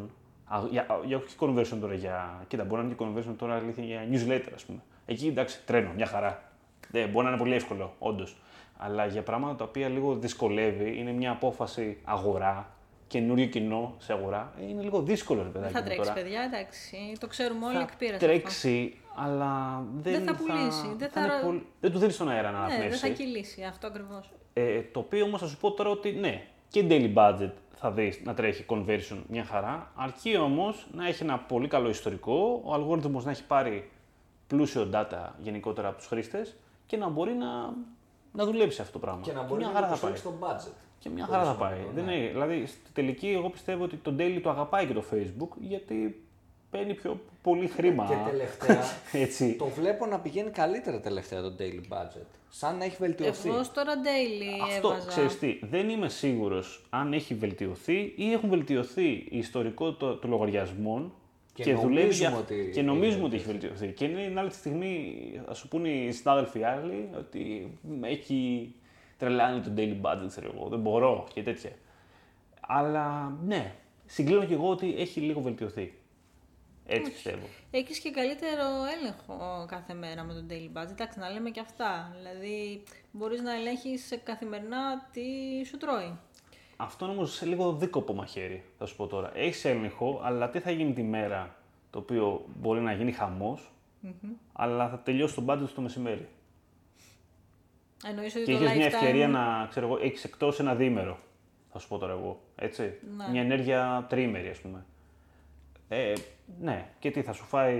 Α, για, για όχι conversion τώρα για. Κοίτα, μπορεί να είναι και conversion τώρα αλήθεια για newsletter, ας πούμε. Εκεί εντάξει, τρένο, μια χαρά. Ναι, μπορεί να είναι πολύ εύκολο, όντως. Αλλά για πράγματα τα οποία λίγο δυσκολεύει, είναι μια απόφαση αγορά, καινούριο κοινό σε αγορά, ε, είναι λίγο δύσκολο, ρε Δεν παιδάκι. θα μου τρέξει, τώρα. παιδιά, εντάξει. Το ξέρουμε όλοι Θα εκ πείρας τρέξει, αλλά δεν, Δεν θα πουλήσει, δεν θα- είναι πολύ- δεν του δίνεις τον αέρα να αυτό. Ναι, δεν αναπνεύσει. θα κυλήσει αυτό ακριβώς. Ε, το οποίο όμως θα σου πω τώρα ότι ναι, και daily budget θα δεις να τρέχει conversion μια χαρά, αρκεί όμως να έχει ένα πολύ καλό ιστορικό, ο αλγόριθμος να έχει πάρει πλούσιο data γενικότερα από τους χρήστες και να μπορεί να, να δουλέψει αυτό το πράγμα. Και να μπορεί μια να χαρά θα πάει. υποστηρίξει το budget. Και μια Πολύ χαρά θα σημαντικό, πάει. ναι. Δεν είναι, δηλαδή, στη τελική, εγώ πιστεύω ότι το daily το αγαπάει και το Facebook γιατί παίρνει πιο πολύ χρήμα. Και τελευταία, Έτσι. το βλέπω να πηγαίνει καλύτερα τελευταία το daily budget. Σαν να έχει βελτιωθεί. Εγώ τώρα daily Αυτό, έβαζα. ξέρεις τι, δεν είμαι σίγουρος αν έχει βελτιωθεί ή έχουν βελτιωθεί η ιστορικότητα των λογαριασμών Και δουλεύει νομίζουμε για- ότι και έχει νομίζουμε ότι έχει βελτιωθεί. Και είναι την άλλη στιγμή, θα σου πούνε οι συνάδελφοι άλλοι, ότι με έχει τρελάνει το daily budget, ξέρω εγώ, δεν μπορώ και τέτοια. Αλλά ναι, συγκλίνω και εγώ ότι έχει λίγο βελτιωθεί. Έτσι πιστεύω. Έχεις και καλύτερο έλεγχο κάθε μέρα με το daily budget. Εντάξει, να λέμε και αυτά. Δηλαδή, μπορείς να ελέγχεις καθημερινά τι σου τρώει. Αυτό είναι όμως σε λίγο δίκοπο μαχαίρι, θα σου πω τώρα. Έχεις έλεγχο, αλλά τι θα γίνει τη μέρα το οποίο μπορεί να γίνει χαμός, αλλά θα τελειώσει το budget στο μεσημέρι. Εννοείς ότι Και το έχεις μια lifetime- ευκαιρία να ξέρω εγώ, έχεις εκτός ένα διήμερο. Θα σου πω τώρα εγώ. Έτσι. Ναι. Μια ενέργεια τριήμερη, ας πούμε. Ε, ναι, και τι θα σου φάει.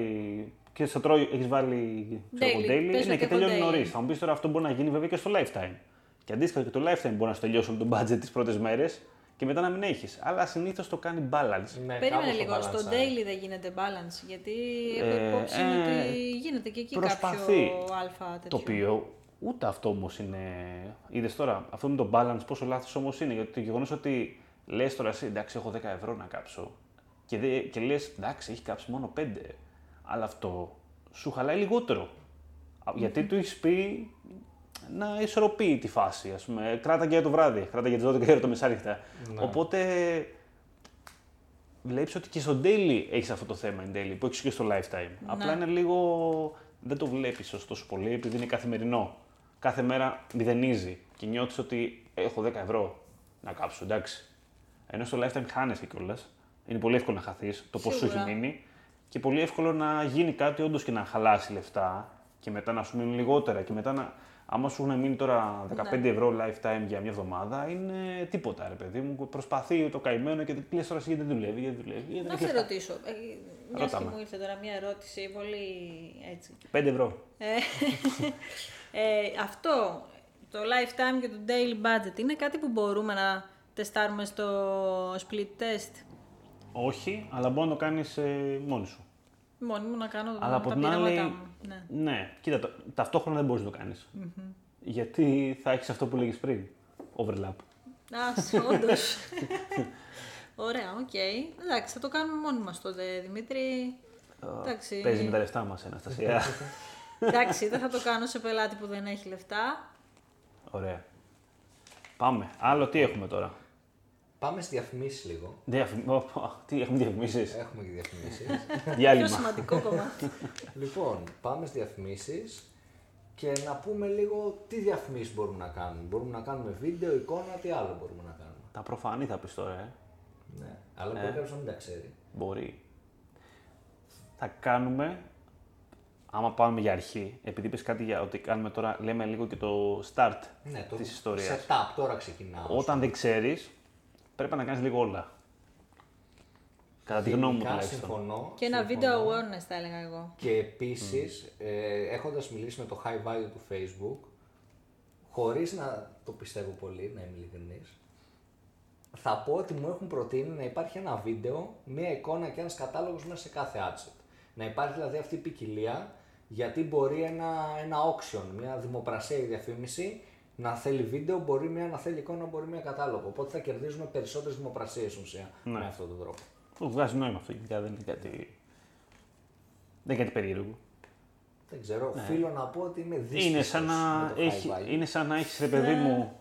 Και στο τρώει, έχεις βάλει ξέρω εγώ, Daily. daily. Πες Ναι, ότι και έχω τελειώνει daily. νωρίς. Θα μου πεις τώρα αυτό μπορεί να γίνει βέβαια και στο lifetime. Και αντίστοιχα και το lifetime μπορεί να σου τελειώσει όλο το budget τις πρώτες μέρες και μετά να μην έχεις. Αλλά συνήθως το κάνει balance. Ναι, Περίμενε κάπως το λίγο, στο balance daily δεν γίνεται balance, γιατί έχω Ε, υπόψη ε, ότι γίνεται και εκεί προσπαθεί. κάποιο αλφα τέτοιο. Το οποίο ούτε αυτό όμως είναι. Είδες τώρα, αυτό με το balance πόσο λάθος όμως είναι. Γιατί το γεγονός ότι λες τώρα εσύ, εντάξει, έχω 10 ευρώ να κάψω και, δε, και λες, εντάξει, έχει κάψει μόνο 5. Αλλά αυτό σου χαλάει λιγότερο. Α, Γιατί του έχεις πει να ισορροπεί τη φάση. Ας πούμε. Κράτα και για το βράδυ, κράτα για τις 12 ώρα το μεσάνυχτα. Οπότε βλέπεις ότι και στο daily έχεις αυτό το θέμα in daily, που έχεις και στο lifetime. Απλά είναι λίγο. Δεν το βλέπεις τόσο πολύ επειδή είναι καθημερινό. Κάθε μέρα μηδενίζει και νιώθεις ότι έχω 10 ευρώ να κάψω, εντάξει. Ενώ στο lifetime χάνεσαι κιόλας. Είναι πολύ εύκολο να χαθείς το πώς σου έχει Σίγουρα. μείνει και πολύ εύκολο να γίνει κάτι όντως και να χαλάσει λεφτά και μετά να σου μείνουν λιγότερα και μετά να. Άμα σου έχουν μείνει τώρα 15 Ναι. ευρώ lifetime για μια εβδομάδα, είναι τίποτα ρε παιδί μου. Προσπαθεί το καημένο και λες τώρα εσύ γιατί δεν δουλεύει, γιατί δουλεύει. Γιατί δεν Να έχει σε λεφτά. ρωτήσω. Ε, μιας Ρώτα και με. μου ήρθε τώρα μια ερώτηση πολύ έτσι. 5 ευρώ. Ε, αυτό, το lifetime και το daily budget, είναι κάτι που μπορούμε να τεστάρουμε στο split test; Όχι, αλλά μπορεί να το κάνεις ε, μόνη σου. Μόνη μου να κάνω Αλλά από τα την άλλη. πειράματά μου. Ναι. Ναι, κοίτα, το- ταυτόχρονα δεν μπορείς να το κάνεις Γιατί θα έχεις αυτό που λέγεις πριν. Overlap. Α, όντως. Ωραία, οκ. Εντάξει, θα το κάνουμε μόνοι μας τότε, Δημήτρη. Εντάξει. Παίζει με τα λεφτά μας, Αναστασία. Εντάξει, δεν θα το κάνω σε πελάτη που δεν έχει λεφτά. Ωραία. Πάμε. Άλλο τι έχουμε τώρα; Πάμε στις διαφημίσεις λίγο. Διαφημ... Ω, ω, Τι έχουμε διαφημίσεις. Έχουμε και διαφημίσεις. Πιο Διάλειμμα. σημαντικό κομμάτι. λοιπόν, πάμε στις διαφημίσεις και να πούμε λίγο τι διαφημίσεις μπορούμε να κάνουμε. Μπορούμε να κάνουμε βίντεο, εικόνα, τι άλλο μπορούμε να κάνουμε. Τα προφανή θα πεις τώρα, ε. Ναι. Αλλά μπορεί κάποιος να μην τα ξέρει. Μπορεί. Θα κάνουμε, άμα πάμε για αρχή, επειδή είπες κάτι για ότι κάνουμε τώρα, λέμε λίγο και το start Ναι, το της ιστορίας. setup τώρα ξεκινάω. Όταν δεν ξέρεις, πρέπει να κάνεις λίγο όλα. Κατά τη γνώμη μου Γενικά τουλάχιστον. συμφωνώ. Και ένα συμφωνώ. video awareness θα έλεγα εγώ. Και επίσης, ε, έχοντας μιλήσει με το high value του Facebook, χωρίς να το πιστεύω πολύ, να είμαι ειλικρινής, θα πω ότι μου έχουν προτείνει να υπάρχει ένα βίντεο, μία εικόνα και ένας κατάλογος μέσα σε κάθε adset. Να υπάρχει δηλαδή αυτή η ποικιλία, γιατί μπορεί ένα, ένα auction, μια δημοπρασία ή διαφήμιση, να θέλει βίντεο, μπορεί μία να θέλει εικόνα, μπορεί μία κατάλογο. Οπότε θα κερδίζουμε περισσότερες δημοπρασίες ουσία Ναι. με αυτόν τον τρόπο. Το βγάζει νόημα αυτό, γενικά δεν είναι κάτι, δεν είναι κάτι περίεργο. Δεν ξέρω, οφείλω να πω ότι είμαι δύσκολο. Ναι. Είναι σαν να, με το έχει, high value. είναι σαν να έχεις, ρε παιδί μου...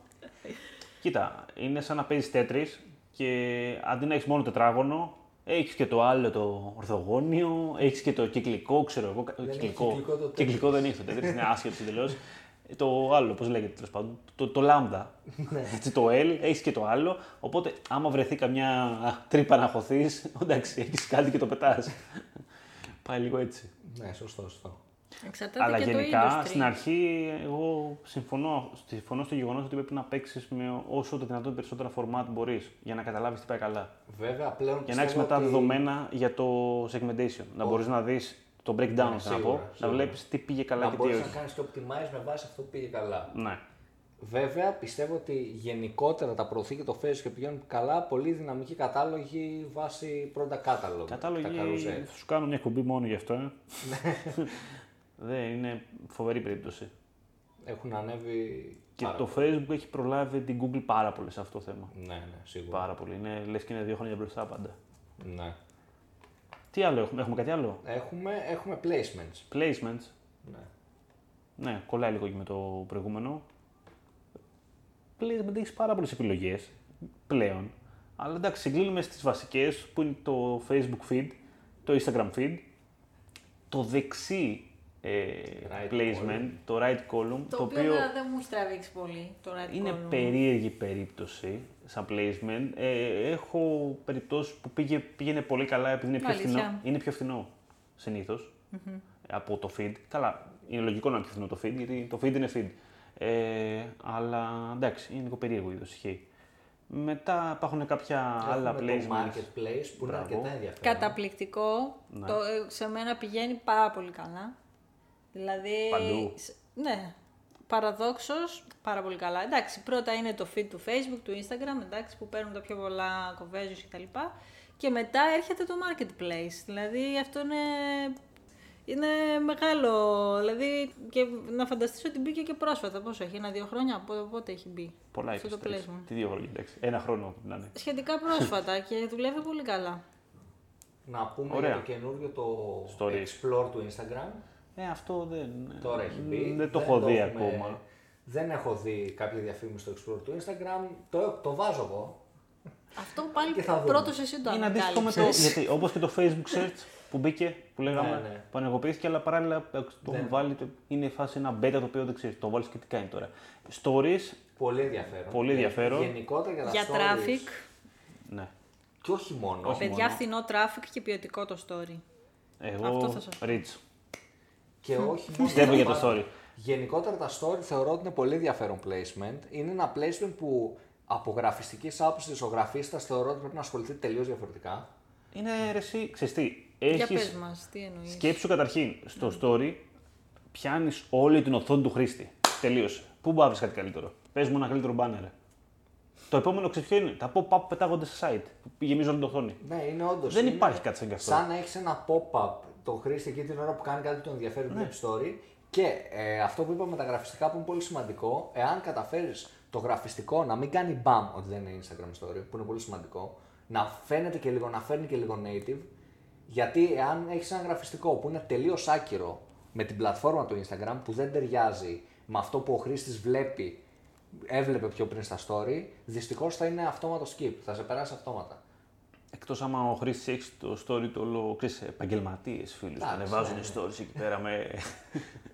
Κοίτα, είναι σαν να παίζεις τέτρις και αντί να έχεις μόνο τετράγωνο, έχεις και το άλλο το ορθογώνιο, έχεις και το κυκλικό, ξέρω εγώ. έχει κυκλικό. κυκλικό το κυκλικό δεν έχει το τέτρις, είναι άσχετο εντελώ. Το άλλο, πώς λέγεται τέλος πάντων, το, το λάμδα. Ναι. Έτσι, το L, έχεις και το άλλο. Οπότε, άμα βρεθεί καμιά τρύπα να χωθείς, εντάξει, έχεις κάτι και το πετάς. Πάει λίγο έτσι. Ναι, σωστό, σωστό. Εξαρτάται Αλλά και γενικά το industry. στην αρχή εγώ συμφωνώ, συμφωνώ στο γεγονός ότι πρέπει να παίξεις με όσο το δυνατόν περισσότερα format μπορείς για να καταλάβεις τι πάει καλά. Βέβαια, πλέον Για να έχεις πιστεύω μετά ότι- δεδομένα για το segmentation. Να μπορείς να δεις το breakdown, Ναι, θέλω να σίγουρα, πω, να σίγουρα. βλέπεις τι πήγε καλά να και τι μπορείς όχι. να κάνεις και optimize με βάση αυτό που πήγε καλά. Ναι. Βέβαια, πιστεύω ότι γενικότερα τα προωθεί και το Facebook και πηγαίνουν καλά πολύ δυναμικοί κατάλογοι βάσει product catalog. Τα Κατάλογοι carousel. θα σου κάνω μια εκπομπή μόνο γι' αυτό. Ε. Δεν είναι φοβερή περίπτωση. Έχουν ανέβει Και πάρα το Facebook έχει προλάβει την Google πάρα πολύ σε αυτό το θέμα. πολύ. Ναι, ναι, σίγουρα. Πάρα πολύ. Είναι, λες και είναι δύο χρόνια μπροστά πάντα. Ναι. Τι άλλο έχουμε, έχουμε κάτι άλλο; Έχουμε, έχουμε placements. Placements. Ναι. Ναι, κολλάει λίγο και με το προηγούμενο. Placement έχεις πάρα πολλές επιλογές πλέον. Αλλά εντάξει, συγκλίνουμε στις βασικές που είναι το Facebook feed, το Instagram feed, το δεξί ε, Right placement, το right column, Το, το, οποίο οποίο δεν δεν μου έχει τραβήξει πολύ το right είναι column. περίεργη περίπτωση σαν placement. Ε, έχω περιπτώσεις που πήγε, πήγαινε πολύ καλά επειδή είναι πιο Αλήθεια. φθηνό. Είναι πιο φθηνό συνήθως, από το feed. Καλά, είναι λογικό να είναι πιο φθηνό το feed γιατί το feed είναι feed. Ε, αλλά εντάξει, είναι λίγο περίεργο είδος ισχύει. Μετά υπάρχουν κάποια άλλα Έχουμε το placements. marketplace που είναι Μπράβο. αρκετά ενδιαφέρον. Καταπληκτικό. Ναι. Το, ε, σε μένα πηγαίνει πάρα πολύ καλά. Δηλαδή. Παντού. σ- Ναι. Παραδόξως, πάρα πολύ καλά. Εντάξει, πρώτα είναι το feed του Facebook, του Instagram, εντάξει, που παίρνουν τα πιο πολλά conversions κτλ. Και μετά έρχεται το marketplace. Δηλαδή αυτό είναι, είναι μεγάλο. Δηλαδή και να φανταστείς ότι μπήκε και πρόσφατα. Πόσο έχει, ένα-δύο χρόνια, πότε, πότε έχει μπει. Πολλά αυτό το είπες, τρεις. placement. Τι δύο χρόνια, εντάξει. Ένα χρόνο να είναι. Σχετικά πρόσφατα και δουλεύει πολύ καλά. Να πούμε Ωραία. για το καινούριο το Stories. Explore του Instagram. Ε, αυτό δεν. Τώρα έχει μπει. Δεν το έχω δει έχουμε- ακόμα. Δεν έχω δει κάποια διαφήμιση στο Explore του Instagram. Το, το βάζω εγώ. Αυτό πάλι Και θα δούμε. πρώτος εσύ το Είναι αντίστοιχο με το. ανακάλυψες. Γιατί όπως και το Facebook search που μπήκε, που λέγαμε, Ναι, ναι. που ενεργοποιήθηκε, αλλά παράλληλα ε, το Ναι. έχουν βάλει. το- Είναι η φάση ένα beta το οποίο δεν ξέρεις. Το βάλεις και τι κάνει τώρα. Stories, Πολύ ενδιαφέρον. Πολύ ενδιαφέρον. Γενικότερα για τα Για stories, traffic. ναι. Και όχι μόνο. Παιδιά, φθηνό traffic και ποιοτικό το story. Αυτό Εγώ, θα σας πω. Rich. Και όχι μόνο. Πιστεύω για το story. Γενικότερα τα story θεωρώ ότι είναι πολύ ενδιαφέρον placement. Είναι ένα placement που από γραφιστικής άποψης ο γραφίστα θεωρώ ότι πρέπει να ασχοληθεί τελείως διαφορετικά. Είναι ρε, εσύ, ξέρεις τι, Για έχεις πες μας, τι εννοείς. σκέψου καταρχήν στο story, πιάνεις όλη την οθόνη του χρήστη. Τελείωσε. Πού μπορείς να βρεις κάτι καλύτερο. Πες μου ένα καλύτερο banner. Το επόμενο ξέρεις ποιο είναι; Τα pop-up που πετάγονται σε site. Που γεμίζουν όλη την οθόνη. Ναι, είναι όντως. Δεν υπάρχει κάτι σαν κι αυτό. Σαν να έχεις ένα pop-up το χρήστη εκεί την ώρα που κάνει κάτι που τον ενδιαφέρει ναι. story. Και ε, αυτό που είπαμε με τα γραφιστικά που είναι πολύ σημαντικό, εάν καταφέρεις το γραφιστικό να μην κάνει μπαμ ότι δεν είναι Instagram story, που είναι πολύ σημαντικό, να φαίνεται και λίγο, να φέρνει και λίγο native, γιατί εάν έχεις ένα γραφιστικό που είναι τελείως άκυρο με την πλατφόρμα του Instagram που δεν ταιριάζει με αυτό που ο χρήστης βλέπει, έβλεπε πιο πριν στα story, δυστυχώς θα είναι αυτόματος skip, θα σε περάσει αυτόματα. Εκτός άμα ο χρήστης έχει το story του όλο επαγγελματίες φίλους που Εντάξει, ανεβάζουν ναι, ναι. stories εκεί πέρα με.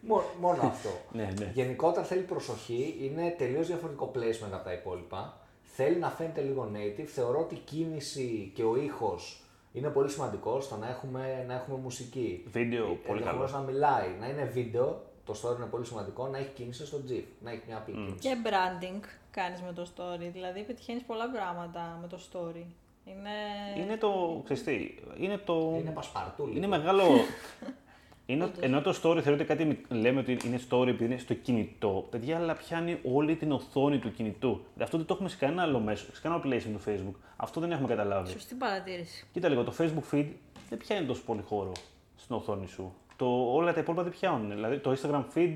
Μό- Μόνο αυτό. Ναι, ναι. Γενικότερα θέλει προσοχή, είναι τελείως διαφορετικό placement από τα υπόλοιπα. Θέλει να φαίνεται λίγο native. Θεωρώ ότι η κίνηση και ο ήχος είναι πολύ σημαντικός στο να έχουμε, να έχουμε μουσική. Βίντεο, πολύ Ενδεχομένως καλό. να μιλάει, να είναι βίντεο, το story είναι πολύ σημαντικό, να έχει κίνηση στο GIF, να έχει μια απλή κίνηση. Και branding κάνεις με το story, δηλαδή πετυχαίνεις πολλά πράγματα με το story. Είναι... Είναι το. Ξέρεις τι, είναι το. Είναι πασπαρτού λίγο. Είναι μεγάλο. είναι, ενώ το story θεωρείται κάτι. μι- Λέμε ότι είναι story επειδή είναι στο κινητό. Παιδιά, αλλά πιάνει όλη την οθόνη του κινητού. Αυτό δεν το έχουμε σε κανένα άλλο μέσο, σε κανένα placement του Facebook. Αυτό δεν έχουμε καταλάβει. Σωστή παρατήρηση. Κοίτα λίγο, το Facebook feed δεν πιάνει τόσο πολύ χώρο στην οθόνη σου. Το, όλα τα υπόλοιπα δεν πιάνουν. Δηλαδή το Instagram feed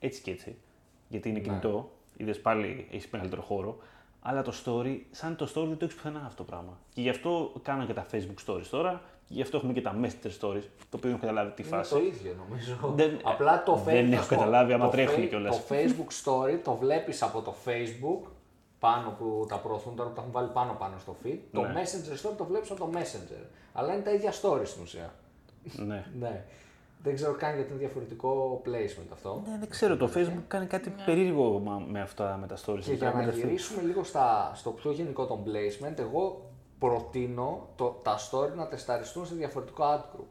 έτσι και έτσι. Γιατί είναι κινητό, είδες πάλι έχεις μεγαλύτερο χώρο. Αλλά το story, σαν το story δεν το έχεις πουθενά αυτό το πράγμα. Και γι' αυτό κάνω και τα Facebook stories τώρα. Και γι' αυτό έχουμε και τα Messenger stories, το οποίο δεν έχω καταλάβει τι Είναι φάση. το ίδιο νομίζω. Δεν- Απλά το δεν Facebook. έχω να σου πω, καταλάβει άμα το τρέχουν Fa- κιόλας. Το Facebook story το βλέπεις από το Facebook πάνω που τα προωθούν τώρα που τα έχουν βάλει πάνω πάνω στο feed. Το Ναι. Messenger story το βλέπεις από το Messenger. Αλλά είναι τα ίδια stories στην ουσία. ναι. Ναι. Δεν ξέρω καν γιατί είναι διαφορετικό placement αυτό. ναι, δεν ξέρω. Το Facebook κάνει κάτι περίεργο μα- με αυτά με τα stories. Και για να γυρίσουμε λίγο στα, στο πιο γενικό τον placement, εγώ προτείνω το, τα story να τεσταριστούν σε διαφορετικό ad group.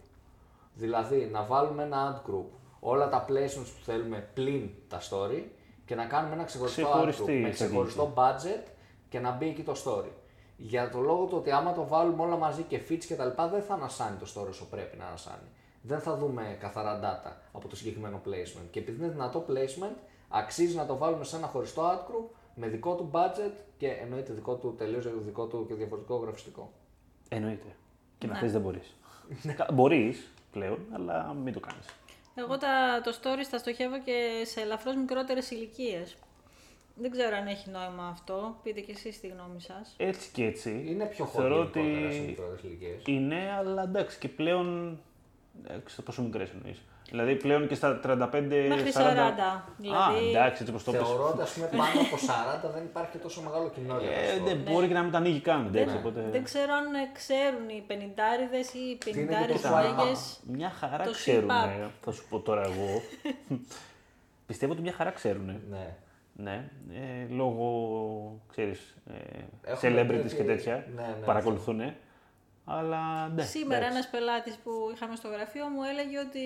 Δηλαδή να βάλουμε ένα ad group, όλα τα placements που θέλουμε πλην τα story και να κάνουμε ένα ξεχωριστό ad Ξεχωριστή group με στρατηγική. ξεχωριστό budget και να μπει εκεί το story. Για το λόγο του ότι άμα το βάλουμε όλα μαζί και feeds και τα λοιπά δεν θα ανασάνει το story όσο πρέπει να ανασάνει. Δεν θα δούμε καθαρά data από το συγκεκριμένο placement. Και επειδή είναι δυνατό placement, αξίζει να το βάλουμε σε ένα χωριστό ad group με δικό του budget και εννοείται δικό του τελείως δικό του και διαφορετικό γραφιστικό. Εννοείται. Και να Ναι. θες δεν μπορείς. μπορείς πλέον, αλλά μην το κάνεις. Εγώ τα, το stories τα στοχεύω και σε ελαφρώς μικρότερες ηλικίες. Δεν ξέρω αν έχει νόημα αυτό. Πείτε και εσείς τη γνώμη σας. Έτσι και έτσι. Είναι πιο θεωρώ χωρί ότι σε μικρότερε ηλικίες. είναι, αλλά εντάξει και πλέον. Εντάξει, πόσο μικρές εννοείς. Δηλαδή πλέον και στα 35. Μέχρι 40. 40, Α, δηλαδή- εντάξει, έτσι όπως το πες. Θεωρώ ότι ας πούμε πάνω από 40 δεν υπάρχει και τόσο μεγάλο κοινό για Ε, αυτό. δεν μπορεί και να μην τα ανοίγει καν. εντάξει, Δεν, οπότε... δεν ξέρω αν ε, ξέρουν οι πενηντάριδες ή οι είναι και πενηντάρες το swipe γυναίκες. Μια χαρά Το ξέρουν. swipe Θα σου πω τώρα εγώ. Πιστεύω ότι μια χαρά ξέρουν. Ναι. Ναι, ε, λόγω, ξέρεις, ε, Έχουμε celebrities δει και ότι- τέτοια ναι, ναι, παρακολουθούν. Αλλά ναι, Σήμερα εντάξει. ένας πελάτης που είχαμε στο γραφείο μου έλεγε ότι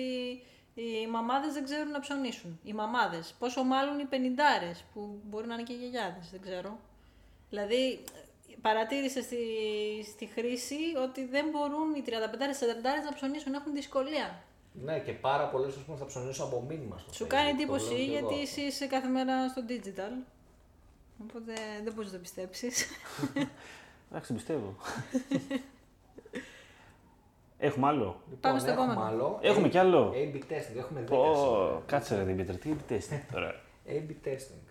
οι μαμάδες δεν ξέρουν να ψωνίσουν. Οι μαμάδες. Πόσο μάλλον οι πενηντάρες που μπορεί να είναι και γιαγιάδες, δεν ξέρω. Δηλαδή παρατήρησε στη, στη χρήση ότι δεν μπορούν οι 35-40 να ψωνίσουν, έχουν δυσκολία. Ναι, και πάρα πολλές πούμε θα ψωνίσουν από μήνυμα στο Σου Facebook, κάνει το εντύπωση βλέπω και γιατί εγώ. εσύ είσαι κάθε μέρα στο digital. Οπότε δεν μπορείς να το πιστέψεις. Εντάξει, την πιστεύω. Έχουμε άλλο. Λοιπόν, Πάμε στο έχουμε επόμενο. άλλο. Έχουμε A- κι άλλο. A-B testing. Έχουμε 10 Πω, σήμερα. κάτσε ρε Δημήτρη, τι A-B testing; Τώρα. A-B testing.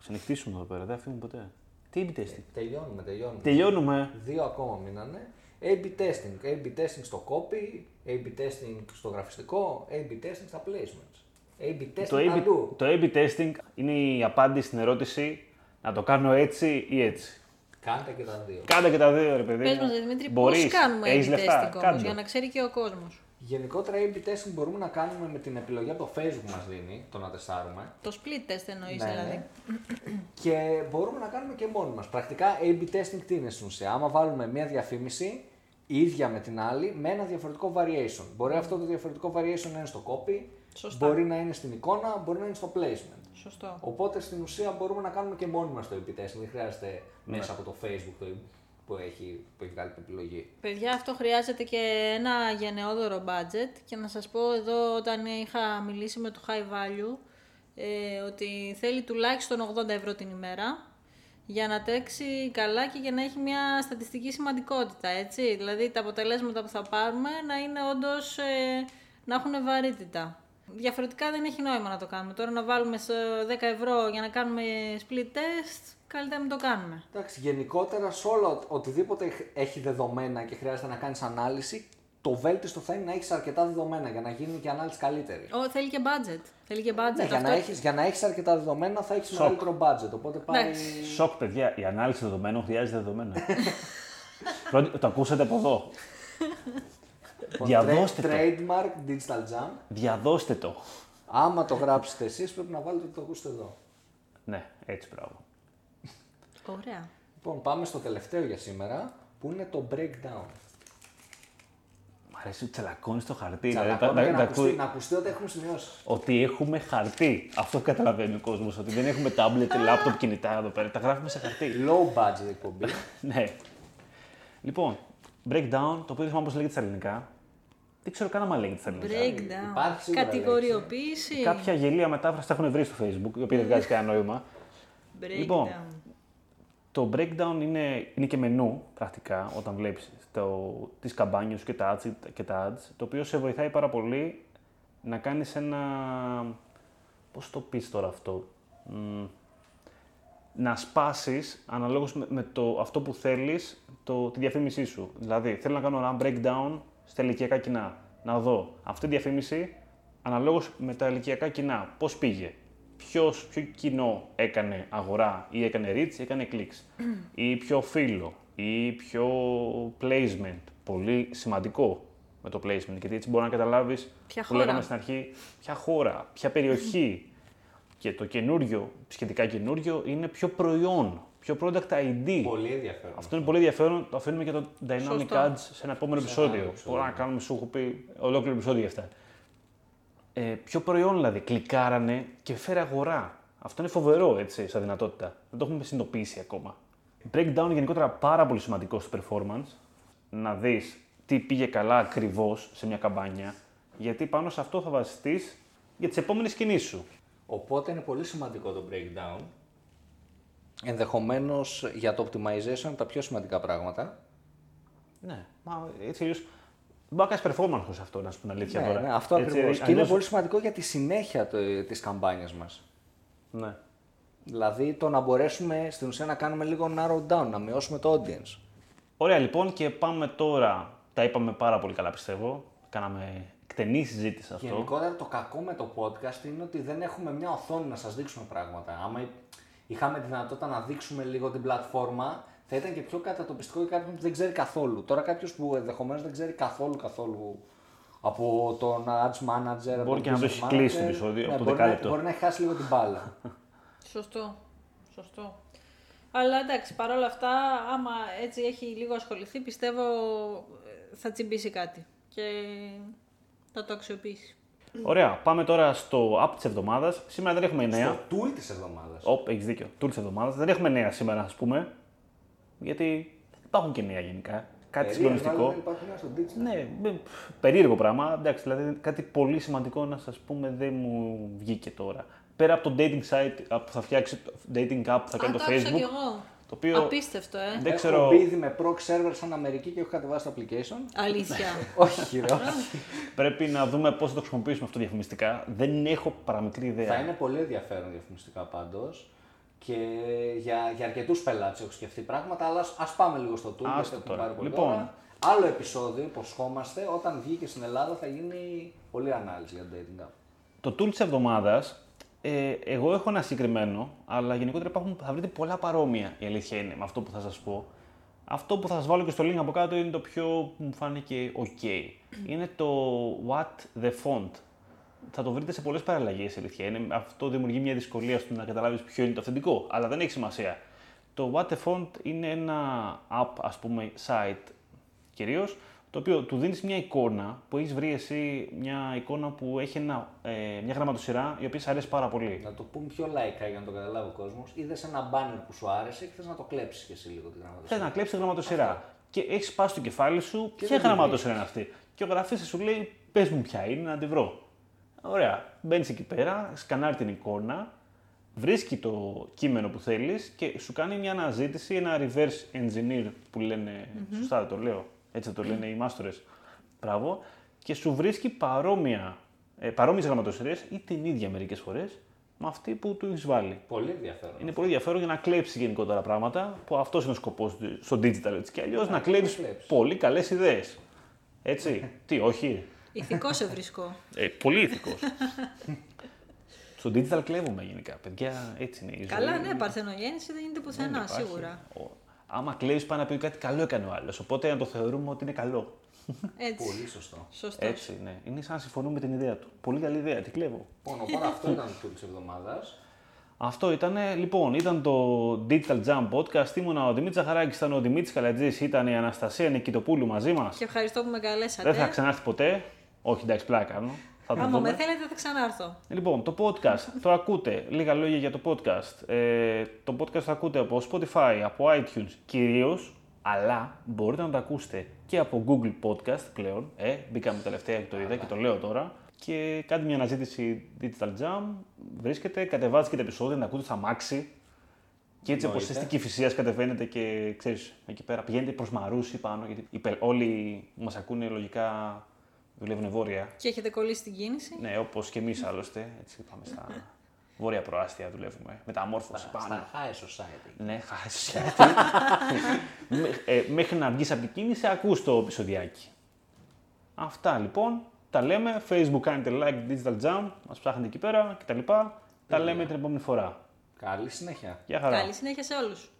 Ξενυχτήσουμε εδώ πέρα, δεν θα φύγουμε ποτέ. Τι A-B testing; Τελειώνουμε, τελειώνουμε. Τελειώνουμε. Δύο ακόμα μείνανε. A-B testing. A-B testing στο copy, A-B testing στο γραφιστικό, A-B testing στα placements. A-B testing Το A-B, παντού. το A-B testing είναι η απάντηση στην ερώτηση να το κάνω έτσι ή έτσι. Κάντε και τα δύο. Κάντε και τα δύο, ρε παιδί. Πες μου. μας, Δημήτρη, Μπορείς, πώς κάνουμε έχεις A-B λεφτά, testing όμως, κάντε. για να ξέρει και ο κόσμος. Γενικότερα A-B testing μπορούμε να κάνουμε με την επιλογή από το Facebook μας δίνει, το να τεστάρουμε. Το split test εννοείς Ναι, δηλαδή. ναι. και μπορούμε να κάνουμε και μόνοι μας. Πρακτικά A-B testing τι είναι στην ουσία; Άμα βάλουμε μια διαφήμιση ίδια με την άλλη με ένα διαφορετικό variation. Μπορεί αυτό το διαφορετικό variation να είναι στο copy, Σωστά. μπορεί να είναι στην εικόνα, μπορεί να είναι στο placement. Σωστό. Οπότε στην ουσία μπορούμε να κάνουμε και μόνοι μας το A-B testing. Δεν χρειάζεται μέσα από το Facebook το, που, έχει, που έχει βγάλει την επιλογή. Παιδιά, αυτό χρειάζεται και ένα γενναιόδωρο budget και να σας πω εδώ όταν είχα μιλήσει με το high value ε, ότι θέλει τουλάχιστον 80 ευρώ την ημέρα για να τρέξει καλά και για να έχει μια στατιστική σημαντικότητα, έτσι. Δηλαδή τα αποτελέσματα που θα πάρουμε να είναι όντως, ε, να έχουν βαρύτητα. Διαφορετικά δεν έχει νόημα να το κάνουμε. Τώρα να βάλουμε σε 10 ευρώ για να κάνουμε split test, καλύτερα να μην το κάνουμε. Εντάξει, γενικότερα σε όλο οτιδήποτε έχει δεδομένα και χρειάζεται να κάνεις ανάλυση, το βέλτιστο θα είναι να έχεις αρκετά δεδομένα για να γίνει και η ανάλυση καλύτερη. Ω, θέλει και budget. Θέλει και budget. Ναι, για, Αυτό- να έχεις, για να έχεις αρκετά δεδομένα θα έχεις Σοκ. μεγαλύτερο budget, οπότε πάει... Εντάξει. Σοκ, παιδιά, η ανάλυση δεδομένων χρειάζεται δεδομένα. Πρώτη- το ακούσατε από εδώ. Λοιπόν, Διαδώστε tra- το. Trademark Digital Jam. Διαδώστε το. Άμα το γράψετε εσείς πρέπει να βάλετε ότι το ακούσετε εδώ. Ναι, έτσι μπράβο. Ωραία. Λοιπόν, πάμε στο τελευταίο για σήμερα, που είναι το breakdown. Μ' αρέσει ότι τσαλακώνεις το χαρτί. δηλαδή, Τσαλακώνω τα- για τα- να τα ακουστεί, ακούει- να ακουστεί ότι έχουμε σημειώσει. Ότι έχουμε χαρτί. Αυτό καταλαβαίνει ο κόσμος. Ότι δεν έχουμε τάμπλετ, λάπτοπ, κινητά εδώ πέρα. Τα γράφουμε σε χαρτί. Low budget εκπομπή. ναι. Λοιπόν, breakdown, το οποίο δεν θυμάμαι πώς λέγεται στα ελληνικά. Δεν ξέρω καν αν λέγεται στα ελληνικά. Breakdown. Υπάρχει σίγουρα Κατηγοριοποίηση. Κάποια γελία μετάφραση τα έχουν βρει στο Facebook, η οποία δεν βγάζει κανένα νόημα. Breakdown. Λοιπόν, Το breakdown είναι, είναι και μενού, πρακτικά, όταν βλέπεις το, τις καμπάνιες σου και τα, ads, και τα ads, το οποίο σε βοηθάει πάρα πολύ να κάνεις ένα... Πώς το πεις τώρα αυτό... Μ, να σπάσεις αναλόγως με, με το, αυτό που θέλεις το, τη διαφήμισή σου. Δηλαδή, θέλω να κάνω ένα breakdown στα ηλικιακά κοινά. Να δω αυτή τη διαφήμιση αναλόγως με τα ηλικιακά κοινά. Πώς πήγε; Ποιος, ποιο κοινό έκανε αγορά ή έκανε reach ή έκανε clicks; ή ποιο φίλο; Ή ποιο placement; Πολύ σημαντικό με το placement, γιατί έτσι μπορείς να καταλάβεις Ποια που χώρα; λέγαμε στην αρχή, ποια χώρα, ποια περιοχή. Και το καινούριο, σχετικά καινούριο, είναι πιο προϊόν, πιο product ID. Πολύ ενδιαφέρον. Αυτό είναι πολύ ενδιαφέρον. Το αφήνουμε και το Dynamic Σωστό. Ads σε ένα επόμενο Σε ένα επεισόδιο. άλλο επεισόδιο. Μπορούμε να κάνουμε, σου έχω πει, ολόκληρο επεισόδιο γι' αυτά. Ε, πιο προϊόν δηλαδή, κλικάρανε και φέρε αγορά. Αυτό είναι φοβερό έτσι, σαν δυνατότητα. Δεν το έχουμε συνειδητοποιήσει ακόμα. Breakdown γενικότερα πάρα πολύ σημαντικό στο performance. Να δεις τι πήγε καλά ακριβώς σε μια καμπάνια. Γιατί πάνω σε αυτό θα βασιστείς για τις επόμενες κινήσεις σου. Οπότε είναι πολύ σημαντικό το breakdown. Ενδεχομένως για το optimization είναι τα πιο σημαντικά πράγματα. Ναι, μα έτσι αλλιώς Μπορεί να κάνεις performance σε αυτό, να σου πω την αλήθεια Ναι, τώρα. ναι, αυτό Έτσι, ακριβώς. Και είναι αλλιώς- πολύ σημαντικό για τη συνέχεια της καμπάνιας μας. Ναι. Δηλαδή το να μπορέσουμε στην ουσία να κάνουμε λίγο narrow down, να μειώσουμε το audience. Ωραία λοιπόν και πάμε τώρα. Τα είπαμε πάρα πολύ καλά πιστεύω. Κάναμε εκτενή συζήτηση σε αυτό. Γενικότερα το κακό με το podcast είναι ότι δεν έχουμε μια οθόνη να σας δείξουμε πράγματα. Άμα είχαμε τη δυνατότητα να δείξουμε λίγο την πλατφόρμα, θα ήταν και πιο κατατοπιστικό για κάποιον που δεν ξέρει καθόλου. Τώρα κάποιος που ενδεχομένως δεν ξέρει καθόλου καθόλου από τον Ads Manager, από Μπορεί τον και να το Business έχει κλείσει το Manager, επεισόδιο ναι, από το μπορεί, να, δεκάλεπτο. μπορεί να έχει χάσει λίγο την μπάλα. Σωστό. Σωστό. Αλλά εντάξει, παρόλα αυτά, άμα έτσι έχει λίγο ασχοληθεί, πιστεύω ε, θα τσιμπήσει κάτι και θα το αξιοποιήσει. Ωραία, πάμε τώρα στο app της εβδομάδας. Σήμερα δεν έχουμε νέα. Στο tool της εβδομάδας. Οπ, έχεις δίκιο. Tool της εβδομάδας. Δεν έχουμε νέα σήμερα, ας πούμε. Γιατί υπάρχουν και νέα γενικά. Κάτι Περίεργο, συγκλονιστικό. αλλά δεν υπάρχουν νέα στο digital. Ναι, με- πφ, περίεργο πράγμα. Εντάξει, δηλαδή κάτι πολύ σημαντικό να σας πούμε δεν μου βγήκε τώρα. Πέρα από το dating site app που θα φτιάξει, το dating app που θα κάνει Α, το το άκουσα κι Facebook. εγώ. Το οποίο Απίστευτο, ε. δεν Έχω ξέρω. μπει ήδη με proc server σαν Αμερική και έχω κατεβάσει το application. Αλήθεια. όχι, ρε, όχι. Πρέπει να δούμε πώς θα το χρησιμοποιήσουμε αυτό διαφημιστικά. Δεν έχω παραμικρή ιδέα. Θα είναι πολύ ενδιαφέρον διαφημιστικά πάντως. Και για, για αρκετούς πελάτες έχω σκεφτεί πράγματα, αλλά ας πάμε λίγο στο tool. Άστο γιατί έχουμε τώρα. πάρει πολύ Λοιπόν. ώρα. Άλλο επεισόδιο, υποσχόμαστε, όταν βγει και στην Ελλάδα θα γίνει πολλή ανάλυση για το dating app. Το tool της εβδομάδας Ε, εγώ έχω ένα συγκεκριμένο, αλλά γενικότερα υπάρχουν, θα βρείτε πολλά παρόμοια η αλήθεια είναι με αυτό που θα σας πω. Αυτό που θα σας βάλω και στο link από κάτω είναι το πιο που μου φάνηκε ok. Είναι το What the Font. Θα το βρείτε σε πολλές παραλλαγές η αλήθεια είναι. Αυτό δημιουργεί μια δυσκολία στο να καταλάβεις ποιο είναι το αυθεντικό, αλλά δεν έχει σημασία. Το What the Font είναι ένα app, ας πούμε, site κυρίως, το οποίο του δίνεις μια εικόνα που έχεις βρει εσύ, μια εικόνα που έχει ένα, ε, μια γραμματοσυρά η οποία σε αρέσει πάρα πολύ. Να το πούμε πιο λαϊκά για να το καταλάβει ο κόσμος. Είδες ένα μπάνερ που σου άρεσε και θες να το κλέψεις και εσύ λίγο τη γραμματοσυρά. Θες να κλέψεις τη γραμματοσυρά. Και έχεις πάει στο κεφάλι σου, Και ποια δεν τη γραμματοσυρά είναι αυτή. Και ο γραφίστη σου λέει, πες μου ποια είναι, να τη βρω. Ωραία. Μπαίνεις εκεί πέρα, σκανάρει την εικόνα, βρίσκει το κείμενο που θέλεις και σου κάνει μια αναζήτηση, ένα reverse engineer που λένε. Σωστά δεν το λέω. Έτσι το λένε οι μάστορες. Μπράβο. Και σου βρίσκει παρόμοια, ε, παρόμοιες γραμματοσυρές ή την ίδια μερικές φορές με αυτή που του έχεις βάλει. Πολύ ενδιαφέρον. Είναι πολύ ενδιαφέρον για να κλέψεις γενικότερα πράγματα, που αυτός είναι ο σκοπός στο digital έτσι και αλλιώς, να κλέψεις κλέψεις. πολύ καλές ιδέες. Έτσι. Τι, όχι; Ηθικός σε βρισκό. Ε, πολύ ηθικός. στο digital κλέβουμε γενικά. Παιδιά, έτσι είναι η ζωή. Καλά, ναι, παρθενογέννηση δεν γίνεται Δεν πουθενά, υπάρχει. σίγουρα. Ο- Άμα κλέβεις, πάει να πει ότι κάτι καλό έκανε ο άλλος. Οπότε να το θεωρούμε ότι είναι καλό. Έτσι. Πολύ σωστό. Σωστός. Έτσι, ναι. Είναι σαν να συμφωνούμε με την ιδέα του. Πολύ καλή ιδέα, τι κλέβω. Λοιπόν, οπότε αυτό ήταν το tool της εβδομάδας. Αυτό ήταν, λοιπόν, ήταν το Digital Jam Podcast. Ήμουνα ο Δημήτρης Ζαχαράκης, ήταν ο Δημήτρης Καλατζής, ήταν η Αναστασία Νικητοπούλου μαζί μας. Και ευχαριστώ που με καλέσατε. Δεν θα ξανάρθει ποτέ. Όχι, εντάξει, πλάκα κάνω. Θα το Άμα δούμε. με θέλετε θα ξανάρθω. Λοιπόν, το podcast το ακούτε. Λίγα λόγια για το podcast. Ε, το podcast το ακούτε από Spotify, από iTunes κυρίως, αλλά μπορείτε να το ακούσετε και από Google Podcast πλέον. Ε, μπήκαμε τελευταία και το είδα και το λέω τώρα. Και κάντε μια αναζήτηση Digital Jam. Βρίσκεται, κατεβάζετε και τα επεισόδια, να ακούτε στα μάξι. Και έτσι όπως Εννοείται. είστε κυφυσία, κατεβαίνετε και ξέρεις εκεί πέρα. Πηγαίνετε προς Μαρούσι πάνω. Γιατί οι πελ- όλοι που μας ακούνε λογικά δουλεύουν βόρεια. Και έχετε κολλήσει την κίνηση. Ναι, όπως και εμείς άλλωστε. Έτσι πάμε στα βόρεια προάστια δουλεύουμε. Μεταμόρφωση πάνω. Στα high society. Ναι, χάσει. ε, μέχρι να βγεις από την κίνηση, ακούς το επεισοδιάκι. Αυτά λοιπόν. Τα λέμε. Facebook κάνετε like Digital Jam. Μας ψάχνετε εκεί πέρα κτλ. Τα λέμε την επόμενη φορά. Καλή συνέχεια. Γεια χαρά. Καλή συνέχεια σε όλους.